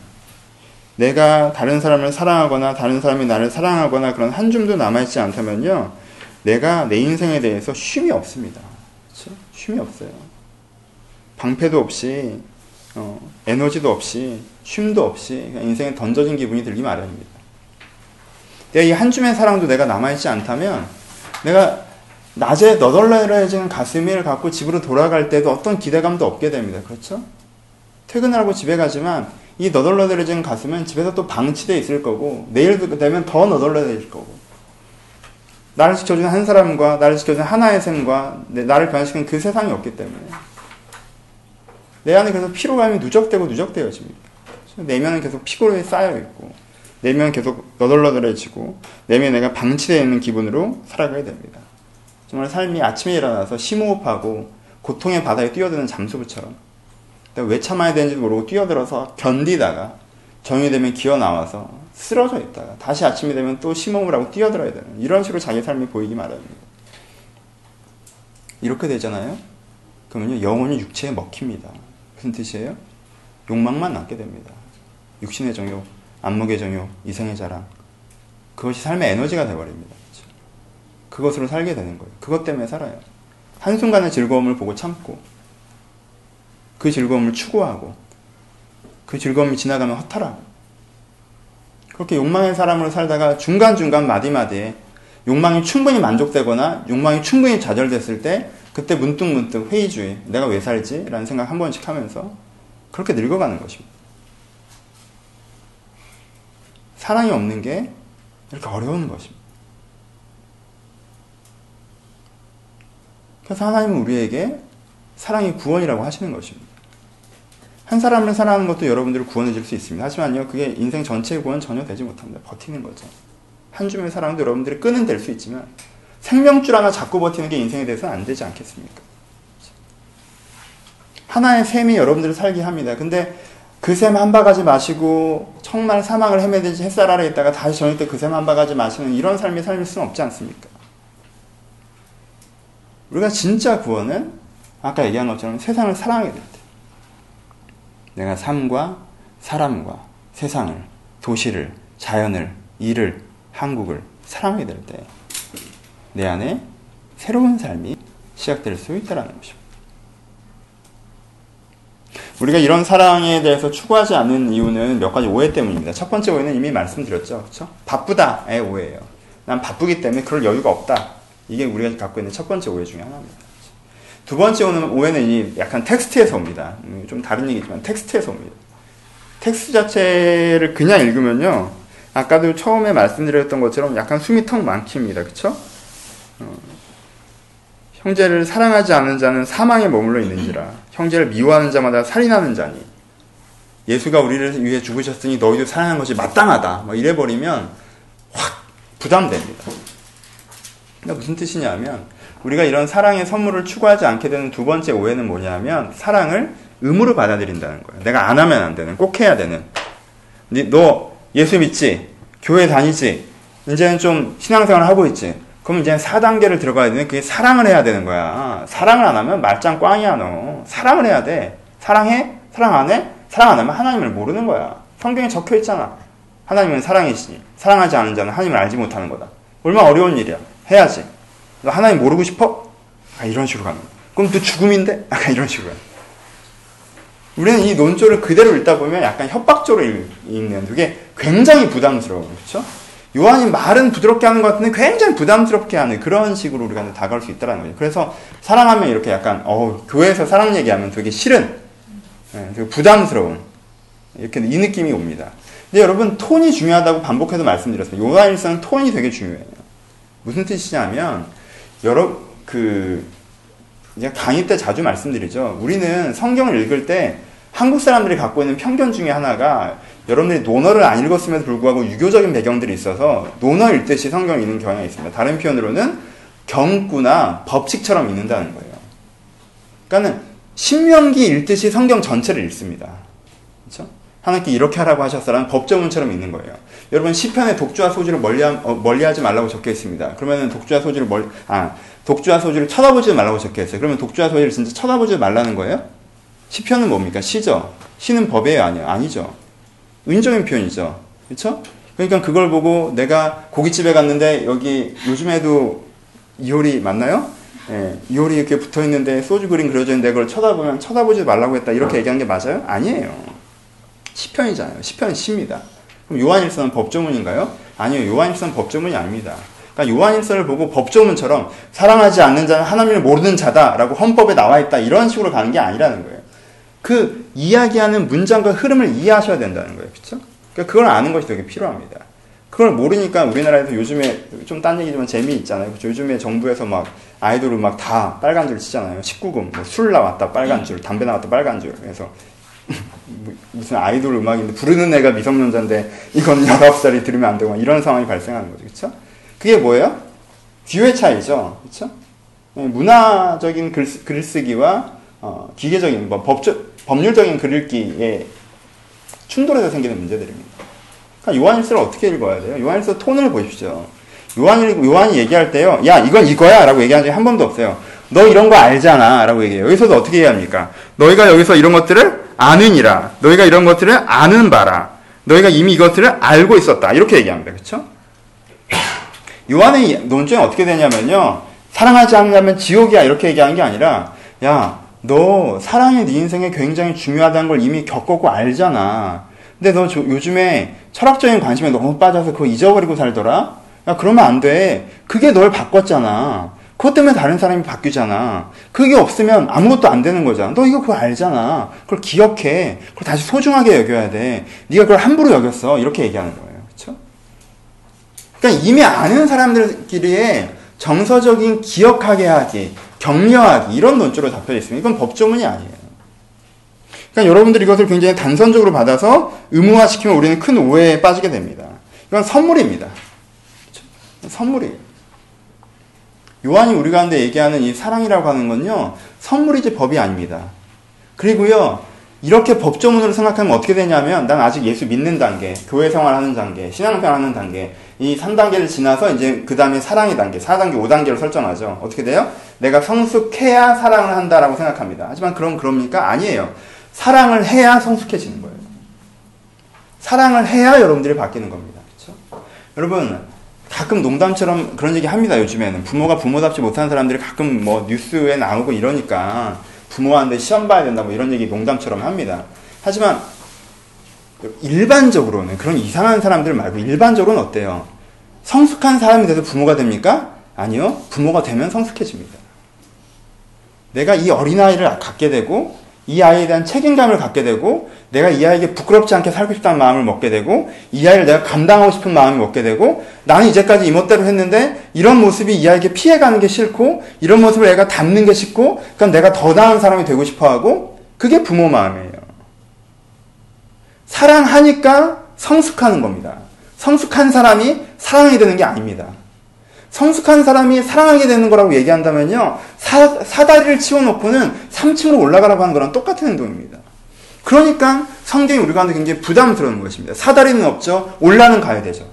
Speaker 1: 내가 다른 사람을 사랑하거나 다른 사람이 나를 사랑하거나 그런 한 줌도 남아있지 않다면요 내가 내 인생에 대해서 쉼이 없습니다. 그렇죠? 쉼이 없어요. 방패도 없이 어, 에너지도 없이 쉼도 없이 인생에 던져진 기분이 들기 마련입니다. 내가 이 한 줌의 사랑도 내가 남아있지 않다면 내가 낮에 너덜너덜해지는 가슴을 갖고 집으로 돌아갈 때도 어떤 기대감도 없게 됩니다. 그렇죠? 퇴근하고 집에 가지만 이 너덜너덜해지는 가슴은 집에서 또 방치되어 있을 거고 내일 되면 더 너덜너덜해질 거고 나를 지켜주는 한 사람과 나를 지켜주는 하나의 셈과 나를 변화시키는 그 세상이 없기 때문에 내 안에 계속 피로감이 누적되고 누적되어집니다. 내면은 계속 피곤이 쌓여 있고 내면 계속 너덜너덜해지고 내면 내가 방치되어 있는 기분으로 살아가게 됩니다. 정말 삶이 아침에 일어나서 심호흡하고 고통의 바다에 뛰어드는 잠수부처럼 왜 참아야 되는지도 모르고 뛰어들어서 견디다가 정이 되면 기어 나와서 쓰러져 있다가 다시 아침이 되면 또 심호흡을 하고 뛰어들어야 되는 이런 식으로 자기 삶이 보이기 마련입니다. 이렇게 되잖아요. 그러면요 영혼이 육체에 먹힙니다. 무슨 뜻이에요? 욕망만 남게 됩니다. 육신의 정욕, 안목의 정욕, 이성의 자랑. 그것이 삶의 에너지가 되어버립니다. 그렇죠? 그것으로 살게 되는 거예요. 그것 때문에 살아요. 한순간의 즐거움을 보고 참고, 그 즐거움을 추구하고, 그 즐거움이 지나가면 허탈하고, 그렇게 욕망의 사람으로 살다가 중간중간 마디마디에 욕망이 충분히 만족되거나 욕망이 충분히 좌절됐을 때 그때 문득 문득 회의주의, 내가 왜 살지? 라는 생각 한 번씩 하면서 그렇게 늙어가는 것입니다. 사랑이 없는 게 이렇게 어려운 것입니다. 그래서 하나님은 우리에게 사랑이 구원이라고 하시는 것입니다. 한 사람을 사랑하는 것도 여러분들을 구원해 줄 수 있습니다. 하지만요, 그게 인생 전체의 구원은 전혀 되지 못합니다. 버티는 거죠. 한 줌의 사랑도 여러분들의 끈은 될수 있지만, 생명줄 하나 잡고 버티는 게 인생에 대해서는 안 되지 않겠습니까? 하나의 샘이 여러분들을 살게 합니다. 근데 그샘한 바가지 마시고 정말 사망을 헤매듯이 햇살 아래 있다가 다시 저녁 때그샘한 바가지 마시는 이런 삶이 삶일 수는 없지 않습니까? 우리가 진짜 구원은 아까 얘기한 것처럼 세상을 될 때. 내가 삶과 사람과 세상을, 도시를, 자연을, 일을, 한국을 사랑하게 될 때, 내 안에 새로운 삶이 시작될 수 있다는 것입니다. 우리가 이런 사랑에 대해서 추구하지 않는 이유는 몇 가지 오해 때문입니다. 첫 번째 오해는 이미 말씀드렸죠. 그렇죠? 바쁘다의 오해예요. 난 바쁘기 때문에 그럴 여유가 없다. 이게 우리가 갖고 있는 첫 번째 오해 중에 하나입니다. 두 번째 오해는 이 약간 텍스트에서 옵니다. 음, 좀 다른 얘기지만 텍스트에서 옵니다. 텍스트 자체를 그냥 읽으면요. 아까도 처음에 말씀드렸던 것처럼 약간 숨이 턱 막힙니다. 그쵸? 어, 형제를 사랑하지 않는 자는 사망에 머물러 있는지라 형제를 미워하는 자마다 살인하는 자니 예수가 우리를 위해 죽으셨으니 너희도 사랑하는 것이 마땅하다 뭐 이래버리면 확 부담됩니다 그러니까 무슨 뜻이냐면 우리가 이런 사랑의 선물을 추구하지 않게 되는 두 번째 오해는 뭐냐면 사랑을 의무로 받아들인다는 거예요 내가 안 하면 안 되는 꼭 해야 되는 너 예수 믿지 교회 다니지 이제는 좀 신앙생활 하고 있지 그럼 이제 4단계를 들어가야 되는 그게 사랑을 해야 되는 거야. 사랑을 안 하면 말짱 꽝이야, 너. 사랑을 해야 돼. 사랑해? 사랑 안 해? 사랑 안 하면 하나님을 모르는 거야. 성경에 적혀 있잖아. 하나님은 사랑이시니. 사랑하지 않은 자는 하나님을 알지 못하는 거다. 얼마나 어려운 일이야. 해야지. 너 하나님 모르고 싶어? 아, 이런 식으로 가는 거야. 그럼 또 죽음인데? 약간 이런 식으로. 우리는 이 논조를 그대로 읽다 보면 약간 협박조로 읽는 그게 굉장히 부담스러워. 그렇죠? 요한이 말은 부드럽게 하는 것 같은데 굉장히 부담스럽게 하는 그런 식으로 우리가 다가올 수 있다는 거죠. 그래서 사랑하면 이렇게 약간 어 교회에서 사랑 얘기하면 되게 싫은, 네, 되게 부담스러운 이렇게 이 느낌이 옵니다. 근데 여러분 톤이 중요하다고 반복해서 말씀드렸어요. 요한일서는 톤이 되게 중요해요. 무슨 뜻이냐면 여러 그 이제 강의 때 자주 말씀드리죠. 우리는 성경을 읽을 때 한국 사람들이 갖고 있는 편견 중에 하나가 여러분들이 논어를 안 읽었음에도 불구하고 유교적인 배경들이 있어서 논어 읽듯이 성경을 읽는 경향이 있습니다. 다른 표현으로는 경구나 법칙처럼 읽는다는 거예요. 그러니까는 신명기 읽듯이 성경 전체를 읽습니다. 그렇죠? 하나님께 이렇게 하라고 하셨어라는 법조문처럼 읽는 거예요. 여러분 시편에 독주와 소주를 멀리하, 어, 멀리하지 말라고 적혀 있습니다. 그러면은 독주와 소주를 멀, 아 독주와 소주를 쳐다보지 말라고 적혀 있어요. 그러면 독주와 소주를 진짜 쳐다보지 말라는 거예요? 시편은 뭡니까? 시죠. 시는 법이에요, 아니요? 아니죠. 은적인 표현이죠. 그렇죠? 그러니까 그걸 보고 내가 고깃집에 갔는데 여기 요즘에도 이효리 맞나요? 예, 이효리 이렇게 붙어 있는데 소주 그림 그려져 있는데 그걸 쳐다보면 쳐다보지 말라고 했다 이렇게 얘기한 게 맞아요? 아니에요. 시편이잖아요. 시편은 시입니다. 그럼 요한일서는 법조문인가요? 아니요. 요한일서는 법조문이 아닙니다. 그러니까 요한일서를 보고 법조문처럼 사랑하지 않는 자는 하나님을 모르는 자다라고 헌법에 나와 있다 이런 식으로 가는 게 아니라는 거예요. 그 이야기하는 문장과 흐름을 이해하셔야 된다는 거예요. 그렇죠? 그러니까 그걸 아는 것이 되게 필요합니다. 그걸 모르니까 우리나라에서 요즘에 좀 딴 얘기지만 재미있잖아요. 그렇죠? 요즘에 정부에서 막 아이돌을 막 다 빨간 줄 치잖아요. 19금 뭐 술 나왔다 빨간 줄, 담배 나왔다 빨간 줄. 그래서 무슨 아이돌 음악인데 부르는 애가 미성년자인데 이건 19살이 들으면 안 되고 이런 상황이 발생하는 거죠. 그렇죠? 그게 뭐예요? 뷰의 차이죠. 그렇죠? 문화적인 글, 글쓰기와 어, 기계적인 뭐 법적 법률적인 글읽기에 충돌해서 생기는 문제들입니다. 그러니까 요한일서를 어떻게 읽어야 돼요? 요한일서 톤을 보십시오. 요한이, 요한이 얘기할 때요, 야, 이건 이거야! 라고 얘기한 적이 한 번도 없어요. 너 이런 거 알잖아! 라고 얘기해요. 여기서도 어떻게 얘기합니까? 너희가 여기서 이런 것들을 아느니라. 너희가 이런 것들을 아는 바라. 너희가 이미 이것들을 알고 있었다. 이렇게 얘기합니다. 그쵸? 요한의 논점이 어떻게 되냐면요. 사랑하지 않으면 지옥이야. 이렇게 얘기하는 게 아니라, 야, 너 사랑이 네 인생에 굉장히 중요하다는 걸 이미 겪었고 알잖아. 근데 너 저, 요즘에 철학적인 관심에 너무 빠져서 그거 잊어버리고 살더라? 야, 그러면 안 돼. 그게 널 바꿨잖아. 그것 때문에 다른 사람이 바뀌잖아. 그게 없으면 아무것도 안 되는 거잖아. 너 이거 그거 알잖아. 그걸 기억해. 그걸 다시 소중하게 여겨야 돼. 네가 그걸 함부로 여겼어. 이렇게 얘기하는 거예요. 그렇죠? 그러니까 이미 아는 사람들끼리의 정서적인 기억하게 하기, 격려하기 이런 논조로 잡혀 있습니다. 이건 법조문이 아니에요. 그러니까 여러분들이 이것을 굉장히 단선적으로 받아서 의무화시키면 우리는 큰 오해에 빠지게 됩니다. 이건 선물입니다. 그렇죠? 선물이에요. 요한이 우리 가운데 얘기하는 이 사랑이라고 하는 건요, 선물이지 법이 아닙니다. 그리고요, 이렇게 법조문으로 생각하면 어떻게 되냐면, 난 아직 예수 믿는 단계, 교회 생활하는 단계, 신앙생활 하는 단계, 이 3단계를 지나서 이제 그 다음에 사랑의 단계, 4단계, 5단계로 설정하죠. 어떻게 돼요? 내가 성숙해야 사랑을 한다라고 생각합니다. 하지만 그럼 그럽니까? 아니에요. 사랑을 해야 성숙해지는 거예요. 사랑을 해야 여러분들이 바뀌는 겁니다. 그렇죠? 여러분, 가끔 농담처럼 그런 얘기 합니다, 요즘에는. 부모가 부모답지 못한 사람들이 가끔 뭐 뉴스에 나오고 이러니까 부모한테 시험 봐야 된다 뭐 이런 얘기 농담처럼 합니다. 하지만 일반적으로는 그런 이상한 사람들 말고 일반적으로는 어때요? 성숙한 사람이 돼서 부모가 됩니까? 아니요. 부모가 되면 성숙해집니다. 내가 이 어린아이를 갖게 되고 이 아이에 대한 책임감을 갖게 되고 내가 이 아이에게 부끄럽지 않게 살고 싶다는 마음을 먹게 되고 이 아이를 내가 감당하고 싶은 마음을 먹게 되고 나는 이제까지 이멋대로 했는데 이런 모습이 이 아이에게 피해가는 게 싫고 이런 모습을 애가 닮는 게 싫고 그럼 내가 더 나은 사람이 되고 싶어 하고 그게 부모 마음이에요. 사랑하니까 성숙하는 겁니다. 성숙한 사람이 사랑하게 되는 게 아닙니다. 성숙한 사람이 사랑하게 되는 거라고 얘기한다면요, 사, 사다리를 치워놓고는 3층으로 올라가라고 하는 거랑 똑같은 행동입니다. 그러니까 성경이 우리 가운데 굉장히 부담스러운 것입니다. 사다리는 없죠, 올라는 가야 되죠.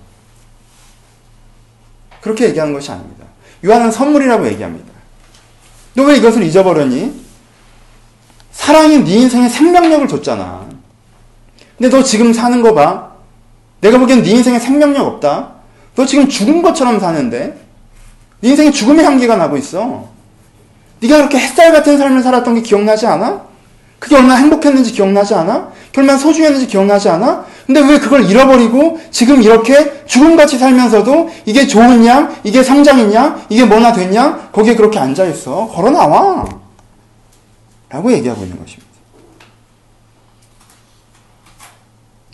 Speaker 1: 그렇게 얘기하는 것이 아닙니다. 요한은 선물이라고 얘기합니다. 너 왜 이것을 잊어버렸니? 사랑이 네 인생에 생명력을 줬잖아. 근데 너 지금 사는 거 봐. 내가 보기엔 네 인생에 생명력 없다. 너 지금 죽은 것처럼 사는데 네 인생에 죽음의 향기가 나고 있어. 네가 그렇게 햇살 같은 삶을 살았던 게 기억나지 않아? 그게 얼마나 행복했는지 기억나지 않아? 얼마나 소중했는지 기억나지 않아? 근데 왜 그걸 잃어버리고 지금 이렇게 죽음같이 살면서도 이게 좋으냐? 이게 성장이냐? 이게 뭐나 됐냐? 거기에 그렇게 앉아있어. 걸어 나와. 라고 얘기하고 있는 것입니다.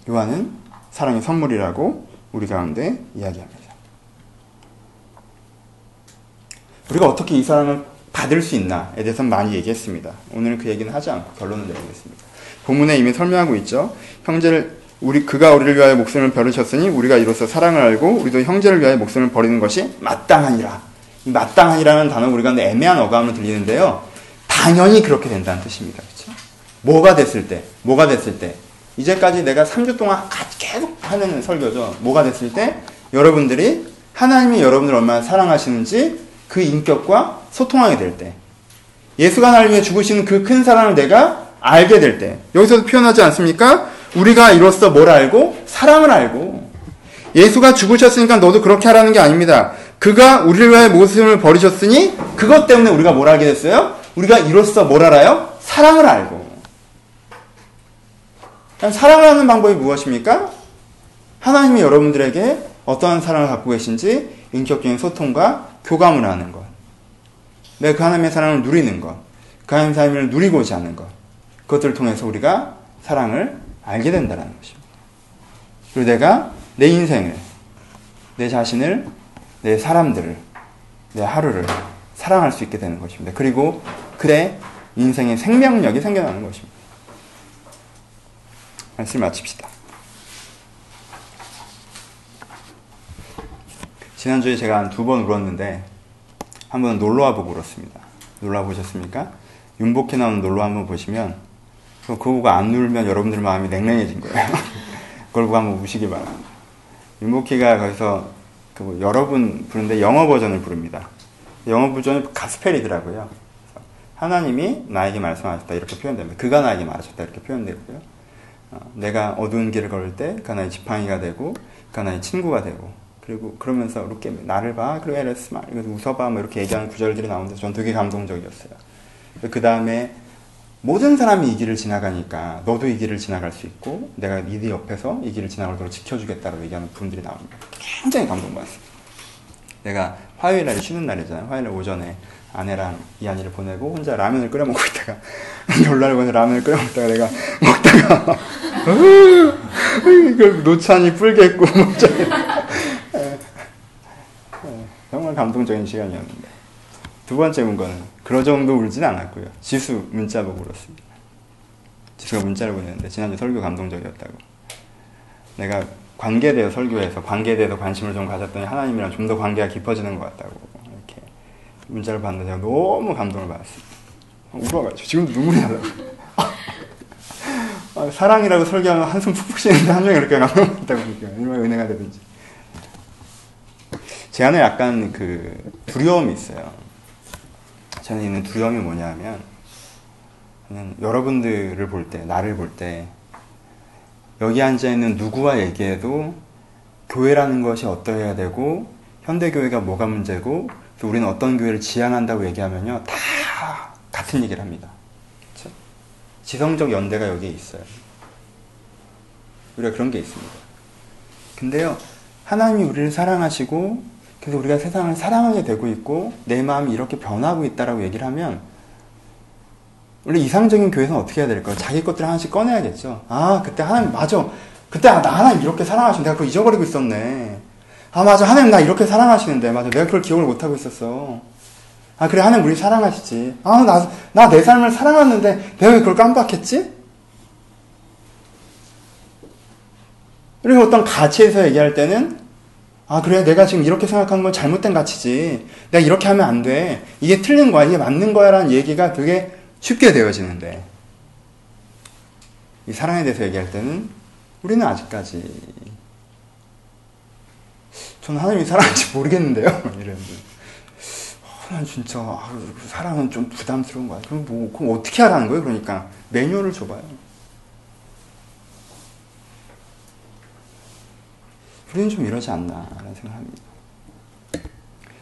Speaker 1: 요한은 사랑의 선물이라고 우리 가운데 이야기합니다. 우리가 어떻게 이 사랑을 받을 수 있나에 대해서 많이 얘기했습니다. 오늘은 그 얘기는 하지 않고 결론을 내리겠습니다. 본문에 이미 설명하고 있죠. 형제를 우리 그가 우리를 위하여 목숨을 버리셨으니 우리가 이로써 사랑을 알고 우리도 형제를 위하여 목숨을 버리는 것이 마땅하니라. 이 마땅하니라는 단어 우리가 애매한 어감으로 들리는데요. 당연히 그렇게 된다는 뜻입니다. 그렇죠? 뭐가 됐을 때, 뭐가 됐을 때, 이제까지 내가 3주 동안 계속 하는 설교죠. 뭐가 됐을 때 여러분들이 하나님이 여러분들 얼마나 사랑하시는지 그 인격과 소통하게 될 때, 예수가 나를 위해 죽으시는 그 큰 사랑을 내가 알게 될 때, 여기서도 표현하지 않습니까? 우리가 이로써 뭘 알고? 사랑을 알고. 예수가 죽으셨으니까 너도 그렇게 하라는 게 아닙니다. 그가 우리를 위해 모습을 버리셨으니 그것 때문에 우리가 뭘 알게 됐어요? 우리가 이로써 뭘 알아요? 사랑을 알고. 사랑을 하는 방법이 무엇입니까? 하나님이 여러분들에게 어떠한 사랑을 갖고 계신지 인격적인 소통과 교감을 하는 것. 내가 그 하나님의 사랑을 누리는 것. 그 하나님의 사랑을 누리고자 하는 것. 그것들을 통해서 우리가 사랑을 알게 된다는 것입니다. 그리고 내가 내 인생을, 내 자신을, 내 사람들을, 내 하루를 사랑할 수 있게 되는 것입니다. 그리고 그의 인생의 생명력이 생겨나는 것입니다. 말씀 마칩시다. 지난주에 제가 한 두 번 울었는데 한 번은 놀러와 보고 울었습니다. 놀러와 보셨습니까? 윤복해 나오는 놀러 한번 보시면 그거 보고 안 울면 여러분들 마음이 냉랭해진 거예요. 그걸 보고 한번 우시기 바랍니다. 윤복희가 거기서 그 여러 분 부르는데 영어 버전을 부릅니다. 영어 버전이 가스펠이더라고요. 하나님이 나에게 말씀하셨다 이렇게 표현됩니다. 그가 나에게 말하셨다 이렇게 표현되고요. 어, 내가 어두운 길을 걸을 때 그가 나의 지팡이가 되고 그가 나의 친구가 되고 그리고 그러면서 이렇게 나를 봐 그리고 에레스 말 이거 웃어봐 뭐 이렇게 얘기하는 구절들이 나오는데 전 되게 감동적이었어요. 그 다음에 모든 사람이 이 길을 지나가니까 너도 이 길을 지나갈 수 있고 내가 니네 옆에서 이 길을 지나가도록 지켜주겠다고 얘기하는 분들이 나옵니다. 굉장히 감동받았습니다. 내가 화요일 날 쉬는 날이잖아요. 화요일 날 오전에 아내랑 이한이를 보내고 혼자 라면을 끓여 먹고 있다가 놀라를 보내 라면을 끓여 먹다가 내가 먹다가 그 노찬이 뿔겠고 정말 감동적인 시간이었는데 두 번째 문건은 그러 정도 울진 않았고요. 지수 문자 보고 울었습니다. 지수가 문자를 보냈는데 지난주 설교 감동적이었다고. 내가 관계에 대해 설교해서 관계에 대해서 관심을 좀 가졌더니 하나님이랑 좀 더 관계가 깊어지는 것 같다고 이렇게 문자를 봤는데 제가 너무 감동을 받았습니다. 울어가지고 지금도 눈물이 나더라고요. 아, 사랑이라고 설교하면 한숨 푹푹 쉬는데 한 명이 이렇게 감동받다고 얼마나 은혜가 되든지. 제 안에 약간 그 두려움이 있어요. 저는 있는 두려움이 뭐냐면 여러분들을 볼 때, 나를 볼 때 여기 앉아 있는 누구와 얘기해도 교회라는 것이 어떠해야 되고 현대 교회가 뭐가 문제고 또 우리는 어떤 교회를 지향한다고 얘기하면요 다 같은 얘기를 합니다. 지성적 연대가 여기에 있어요. 우리가 그런 게 있습니다. 근데요 하나님이 우리를 사랑하시고 그래서 우리가 세상을 사랑하게 되고 있고 내 마음이 이렇게 변하고 있다라고 얘기를 하면 원래 이상적인 교회에서는 어떻게 해야 될까요? 자기 것들을 하나씩 꺼내야겠죠. 아 그때 하나님 맞아. 그때 나 하나님 이렇게 사랑하시는데 내가 그걸 잊어버리고 있었네. 아 맞아 하나님 나 이렇게 사랑하시는데 맞아 내가 그걸 기억을 못하고 있었어. 아 그래 하나님 우리 사랑하시지. 아 나 나 내 삶을 사랑하는데 내가 왜 그걸 깜빡했지? 그리고 어떤 가치에서 얘기할 때는 아, 그래. 내가 지금 이렇게 생각하는 건 잘못된 가치지. 내가 이렇게 하면 안 돼. 이게 틀린 거야. 이게 맞는 거야. 라는 얘기가 되게 쉽게 되어지는데. 이 사랑에 대해서 얘기할 때는 우리는 아직까지 저는 하나님이 사랑한지 모르겠는데요. 이랬는데. 어, 난 진짜 아, 사랑은 좀 부담스러운 거야. 그럼 뭐 그럼 어떻게 하라는 거예요? 그러니까 매뉴얼을 줘봐요. 우리는 좀 이러지 않나라는 생각합니다.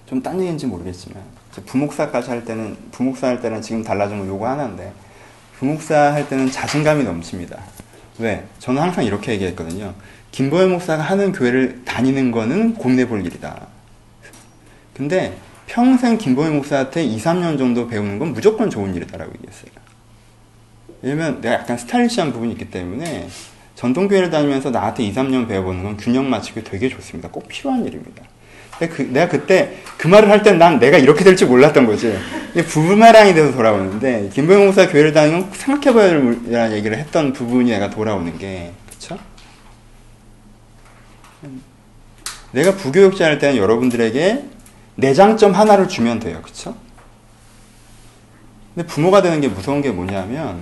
Speaker 1: 좀 딴 얘기인지 모르겠지만 부목사까지 할 때는 부목사 할 때는 지금 달라진 거 요거 하나인데 부목사 할 때는 자신감이 넘칩니다. 왜? 저는 항상 이렇게 얘기했거든요. 김보현 목사가 하는 교회를 다니는 거는 곰내 볼 일이다. 근데 평생 김보현 목사한테 2, 3년 정도 배우는 건 무조건 좋은 일이다라고 얘기했어요. 왜냐면 내가 약간 스타일리시한 부분이 있기 때문에 전통교회를 다니면서 나한테 2, 3년 배워보는 건 균형 맞추기 되게 좋습니다. 꼭 필요한 일입니다. 그, 내가 그때 그 말을 할 땐 난 내가 이렇게 될 줄 몰랐던 거지. 부부마랑이 돼서 돌아오는데, 김보영 목사 교회를 다니면 꼭 생각해봐야 될 얘기를 했던 부분이 내가 돌아오는 게, 그쵸? 내가 부교육자 할 때는 여러분들에게 내 장점 하나를 주면 돼요. 그쵸? 근데 부모가 되는 게 무서운 게 뭐냐면,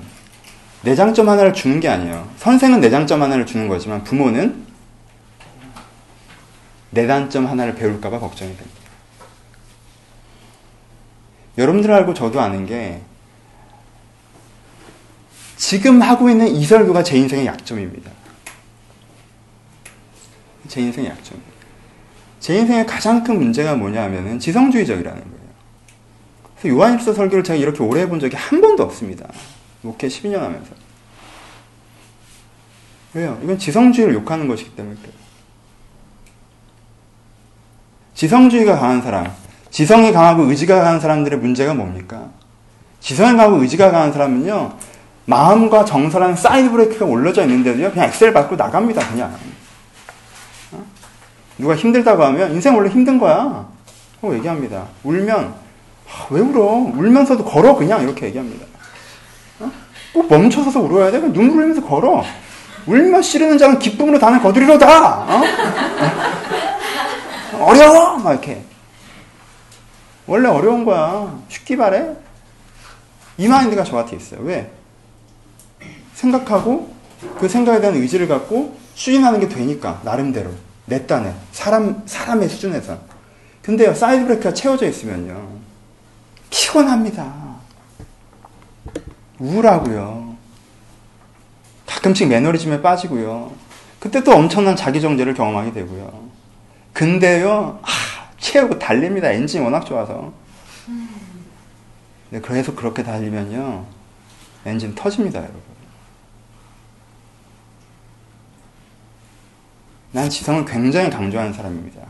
Speaker 1: 내 장점 하나를 주는 게 아니에요. 선생은 내 장점 하나를 주는 거지만, 부모는 내 단점 하나를 배울까봐 걱정이 됩니다. 여러분들 알고 저도 아는 게, 지금 하고 있는 이 설교가 제 인생의 약점입니다. 제 인생의 약점입니다. 제 인생의 가장 큰 문제가 뭐냐면은 지성주의적이라는 거예요. 요한일서 설교를 제가 이렇게 오래 해본 적이 한 번도 없습니다. 목회 12년 하면서. 왜요? 이건 지성주의를 욕하는 것이기 때문에 그래요. 지성주의가 강한 사람, 지성이 강하고 의지가 강한 사람들의 문제가 뭡니까? 지성이 강하고 의지가 강한 사람은요, 마음과 정서라는 사이드 브레이크가 올려져 있는데도요, 그냥 엑셀 밟고 나갑니다, 그냥. 어? 누가 힘들다고 하면, 인생 원래 힘든 거야. 하고 얘기합니다. 울면, 아, 왜 울어? 울면서도 걸어, 그냥, 이렇게 얘기합니다. 어? 꼭 멈춰서서 울어야 돼? 눈물 흘리면서 걸어. 울며 씨 뿌리는 자는 기쁨으로 단을 거두리로다! 어? 어려워! 막 이렇게. 원래 어려운 거야. 쉽기 바래? 이 마인드가 저한테 있어요. 왜? 생각하고 그 생각에 대한 의지를 갖고 추진하는 게 되니까 나름대로 내 딴에 사람 사람의 수준에서 근데요 사이드 브레이크가 채워져 있으면요 피곤합니다 우울하고요 가끔씩 매너리즘에 빠지고요 그때 또 엄청난 자기 정죄를 경험하게 되고요 근데요 아, 채우고 달립니다 엔진이 워낙 좋아서 그래서 그렇게 달리면요 엔진 터집니다 여러분 난 지성을 굉장히 강조하는 사람입니다.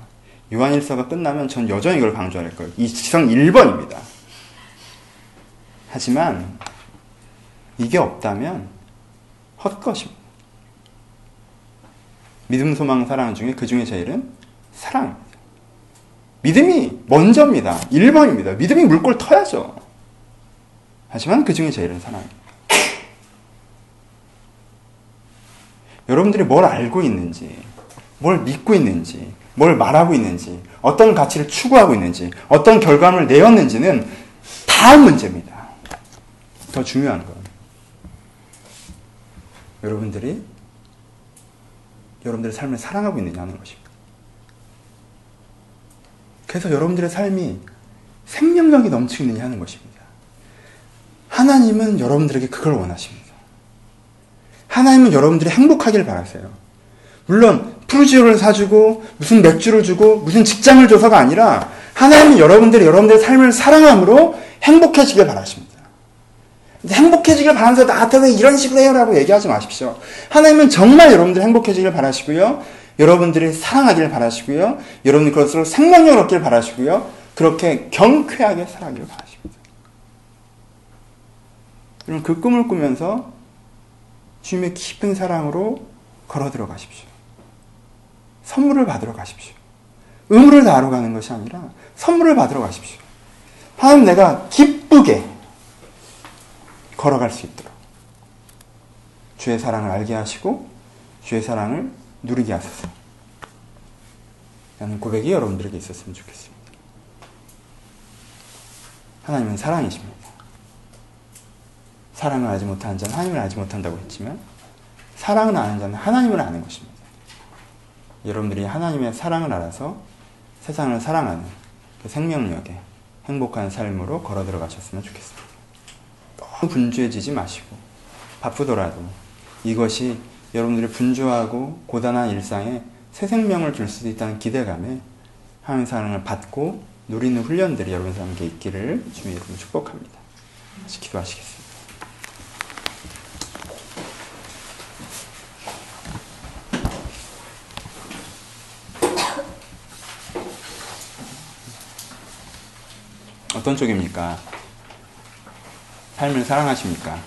Speaker 1: 요한일서가 끝나면 전 여전히 이걸 강조할 거예요. 이 지성 1번입니다. 하지만 이게 없다면 헛것입니다. 믿음, 소망, 사랑 중에 그 중에 제일은 사랑입니다. 믿음이 먼저입니다. 1번입니다. 믿음이 물골 터야죠. 하지만 그 중에 제일은 사랑입니다. 여러분들이 뭘 알고 있는지, 뭘 믿고 있는지, 뭘 말하고 있는지, 어떤 가치를 추구하고 있는지, 어떤 결과물을 내었는지는 다음 문제입니다. 더 중요한 건 여러분들이 여러분들의 삶을 사랑하고 있느냐는 것입니다. 그래서 여러분들의 삶이 생명력이 넘치느냐 하는 것입니다. 하나님은 여러분들에게 그걸 원하십니다. 하나님은 여러분들이 행복하길 바라세요. 물론 푸르지오를 사주고 무슨 맥주를 주고 무슨 직장을 줘서가 아니라 하나님은 여러분들이 여러분들의 삶을 사랑함으로 행복해지길 바라십니다. 행복해지길 바라면서 나한테 왜 이런 식으로 해요라고 얘기하지 마십시오. 하나님은 정말 여러분들 행복해지길 바라시고요. 여러분들이 사랑하길 바라시고요. 여러분들 그럴수록 생명력을 얻길 바라시고요. 그렇게 경쾌하게 살아가길 바라십니다. 여러분 그 꿈을 꾸면서 주님의 깊은 사랑으로 걸어 들어가십시오. 선물을 받으러 가십시오. 의무를 다하러 가는 것이 아니라 선물을 받으러 가십시오. 하나님 내가 기쁘게 걸어갈 수 있도록 주의 사랑을 알게 하시고 주의 사랑을 누리게 하소서. 라는 고백이 여러분들에게 있었으면 좋겠습니다. 하나님은 사랑이십니다. 사랑을 알지 못하는 자는 하나님을 알지 못한다고 했지만 사랑을 아는 자는 하나님을 아는 것입니다. 여러분들이 하나님의 사랑을 알아서 세상을 사랑하는 그 생명력에 행복한 삶으로 걸어 들어가셨으면 좋겠습니다. 분주해지지 마시고 바쁘더라도 이것이 여러분들의 분주하고 고단한 일상에 새 생명을 줄 수도 있다는 기대감에 하나님의 사랑을 받고 누리는 훈련들이 여러분 삶에 있기를 주님 이름으로 축복합니다. 같이 기도하시겠습니다. 어떤 쪽입니까? 삶을 사랑하십니까?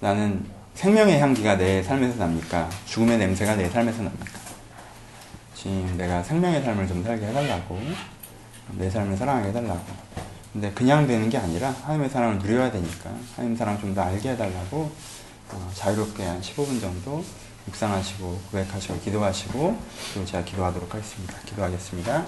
Speaker 1: 나는 생명의 향기가 내 삶에서 납니까? 죽음의 냄새가 내 삶에서 납니까? 지금 내가 생명의 삶을 좀 살게 해달라고 내 삶을 사랑하게 해달라고 근데 그냥 되는 게 아니라 하나님의 사랑을 누려야 되니까 하나님 사랑을 좀 더 알게 해달라고 어, 자유롭게 한 15분 정도 묵상하시고 고백하시고 기도하시고 그리고 제가 기도하도록 하겠습니다. 기도하겠습니다.